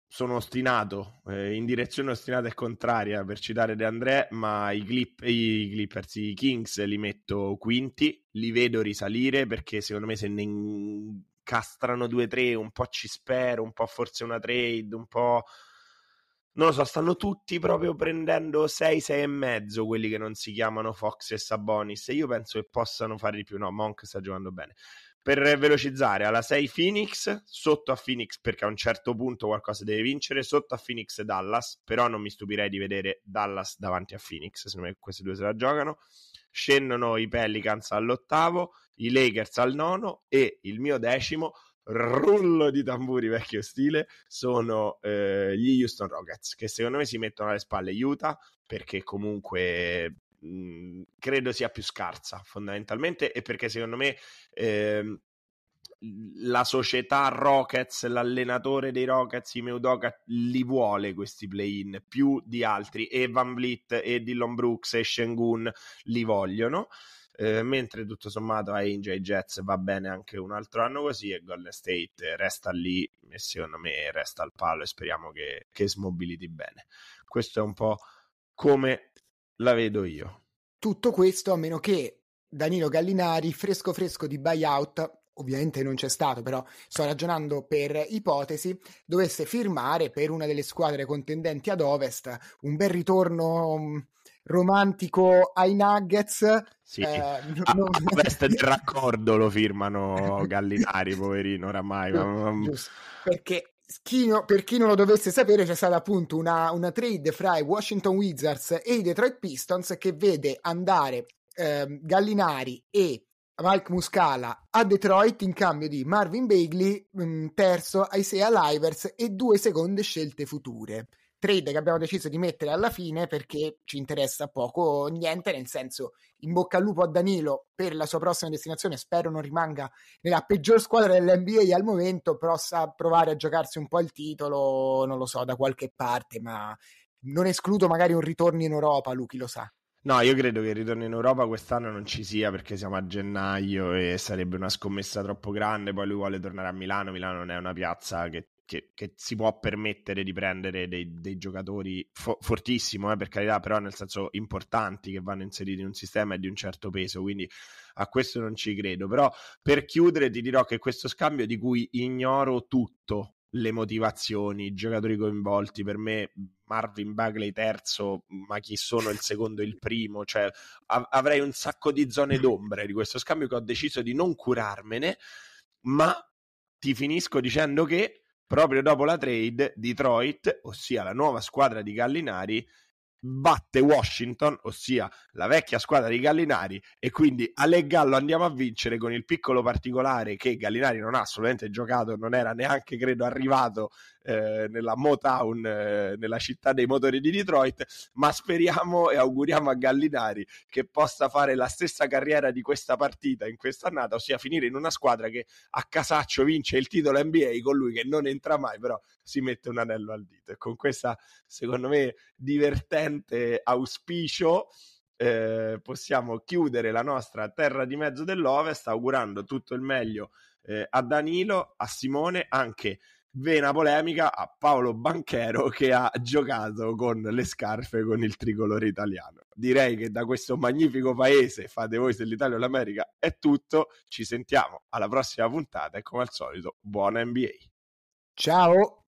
sono ostinato, eh, in direzione ostinata e contraria per citare De André, ma i, Clip, i Clippers, i Kings li metto quinti, li vedo risalire perché secondo me se ne incastrano due o tre, un po' ci spero, un po' forse una trade, un po' non lo so, stanno tutti proprio prendendo 6, 6 e mezzo quelli che non si chiamano Fox e Sabonis e io penso che possano fare di più. No, Monk sta giocando bene. Per velocizzare, alla 6 Phoenix, sotto a Phoenix perché a un certo punto qualcosa deve vincere, sotto a Phoenix Dallas, però non mi stupirei di vedere Dallas davanti a Phoenix, secondo me questi due se la giocano. Scendono i Pelicans all'ottavo, i Lakers al nono e il mio decimo rullo di tamburi vecchio stile sono eh, gli Houston Rockets che secondo me si mettono alle spalle Utah perché comunque mh, credo sia più scarsa fondamentalmente e perché secondo me eh, la società Rockets, l'allenatore dei Rockets, i Meudoka, li vuole questi play-in più di altri e Van Vliet e Dillon Brooks e Shengun li vogliono eh, mentre tutto sommato a Angel Jets va bene anche un altro anno così e Golden State resta lì e secondo me resta al palo e speriamo che, che smobiliti bene. Questo è un po' come la vedo io. Tutto questo a meno che Danilo Gallinari, fresco fresco di buyout, ovviamente non c'è stato, però sto ragionando per ipotesi, dovesse firmare per una delle squadre contendenti ad ovest un bel ritorno mm, romantico ai Nuggets. Sì. Eh, a, non... a ovest del raccordo lo firmano Gallinari, poverino, oramai. Giusto, perché chi no, per chi non lo dovesse sapere, c'è stata appunto una, una, trade fra i Washington Wizards e i Detroit Pistons che vede andare eh, Gallinari e Mike Muscala a Detroit in cambio di Marvin Bagley, mh, mm, terzo, Isaiah Livers e due seconde scelte future. Trade che abbiamo deciso di mettere alla fine perché ci interessa poco o niente, nel senso in bocca al lupo a Danilo per la sua prossima destinazione, spero non rimanga nella peggior squadra dell'NBA al momento, possa provare a giocarsi un po' il titolo, non lo so, da qualche parte, ma non escludo magari un ritorno in Europa, Luchi lo sa. No, io credo che il ritorno in Europa quest'anno non ci sia perché siamo a gennaio e sarebbe una scommessa troppo grande. Poi lui vuole tornare a Milano. Milano non è una piazza che, che, che si può permettere di prendere dei, dei giocatori fo- fortissimo, eh, per carità, però nel senso importanti che vanno inseriti in un sistema e di un certo peso. Quindi a questo non ci credo. Però per chiudere ti dirò che questo scambio di cui ignoro tutto le motivazioni, i giocatori coinvolti. Per me, Marvin Bagley terzo, ma chi sono il secondo e il primo? Cioè, av- avrei un sacco di zone d'ombre di questo scambio che ho deciso di non curarmene, ma ti finisco dicendo che proprio dopo la trade, Detroit, ossia la nuova squadra di Gallinari, batte Washington, ossia la vecchia squadra di Gallinari, e quindi a Gallo andiamo a vincere con il piccolo particolare che Gallinari non ha assolutamente giocato, non era neanche credo arrivato eh, nella Motown, eh, nella città dei motori di Detroit, ma speriamo e auguriamo a Gallinari che possa fare la stessa carriera di questa partita in questa annata, ossia finire in una squadra che a casaccio vince il titolo NBA con lui che non entra mai, però si mette un anello al dito. E con questa, secondo me, divertente auspicio. Eh, possiamo chiudere la nostra terra di mezzo dell'Ovest augurando tutto il meglio eh, a Danilo, a Simone, anche vena polemica a Paolo Banchero che ha giocato con le scarpe con il tricolore italiano. Direi che da questo magnifico paese, fate voi se l'Italia o l'America, è tutto. Ci sentiamo alla prossima puntata e come al solito, buona NBA. Ciao!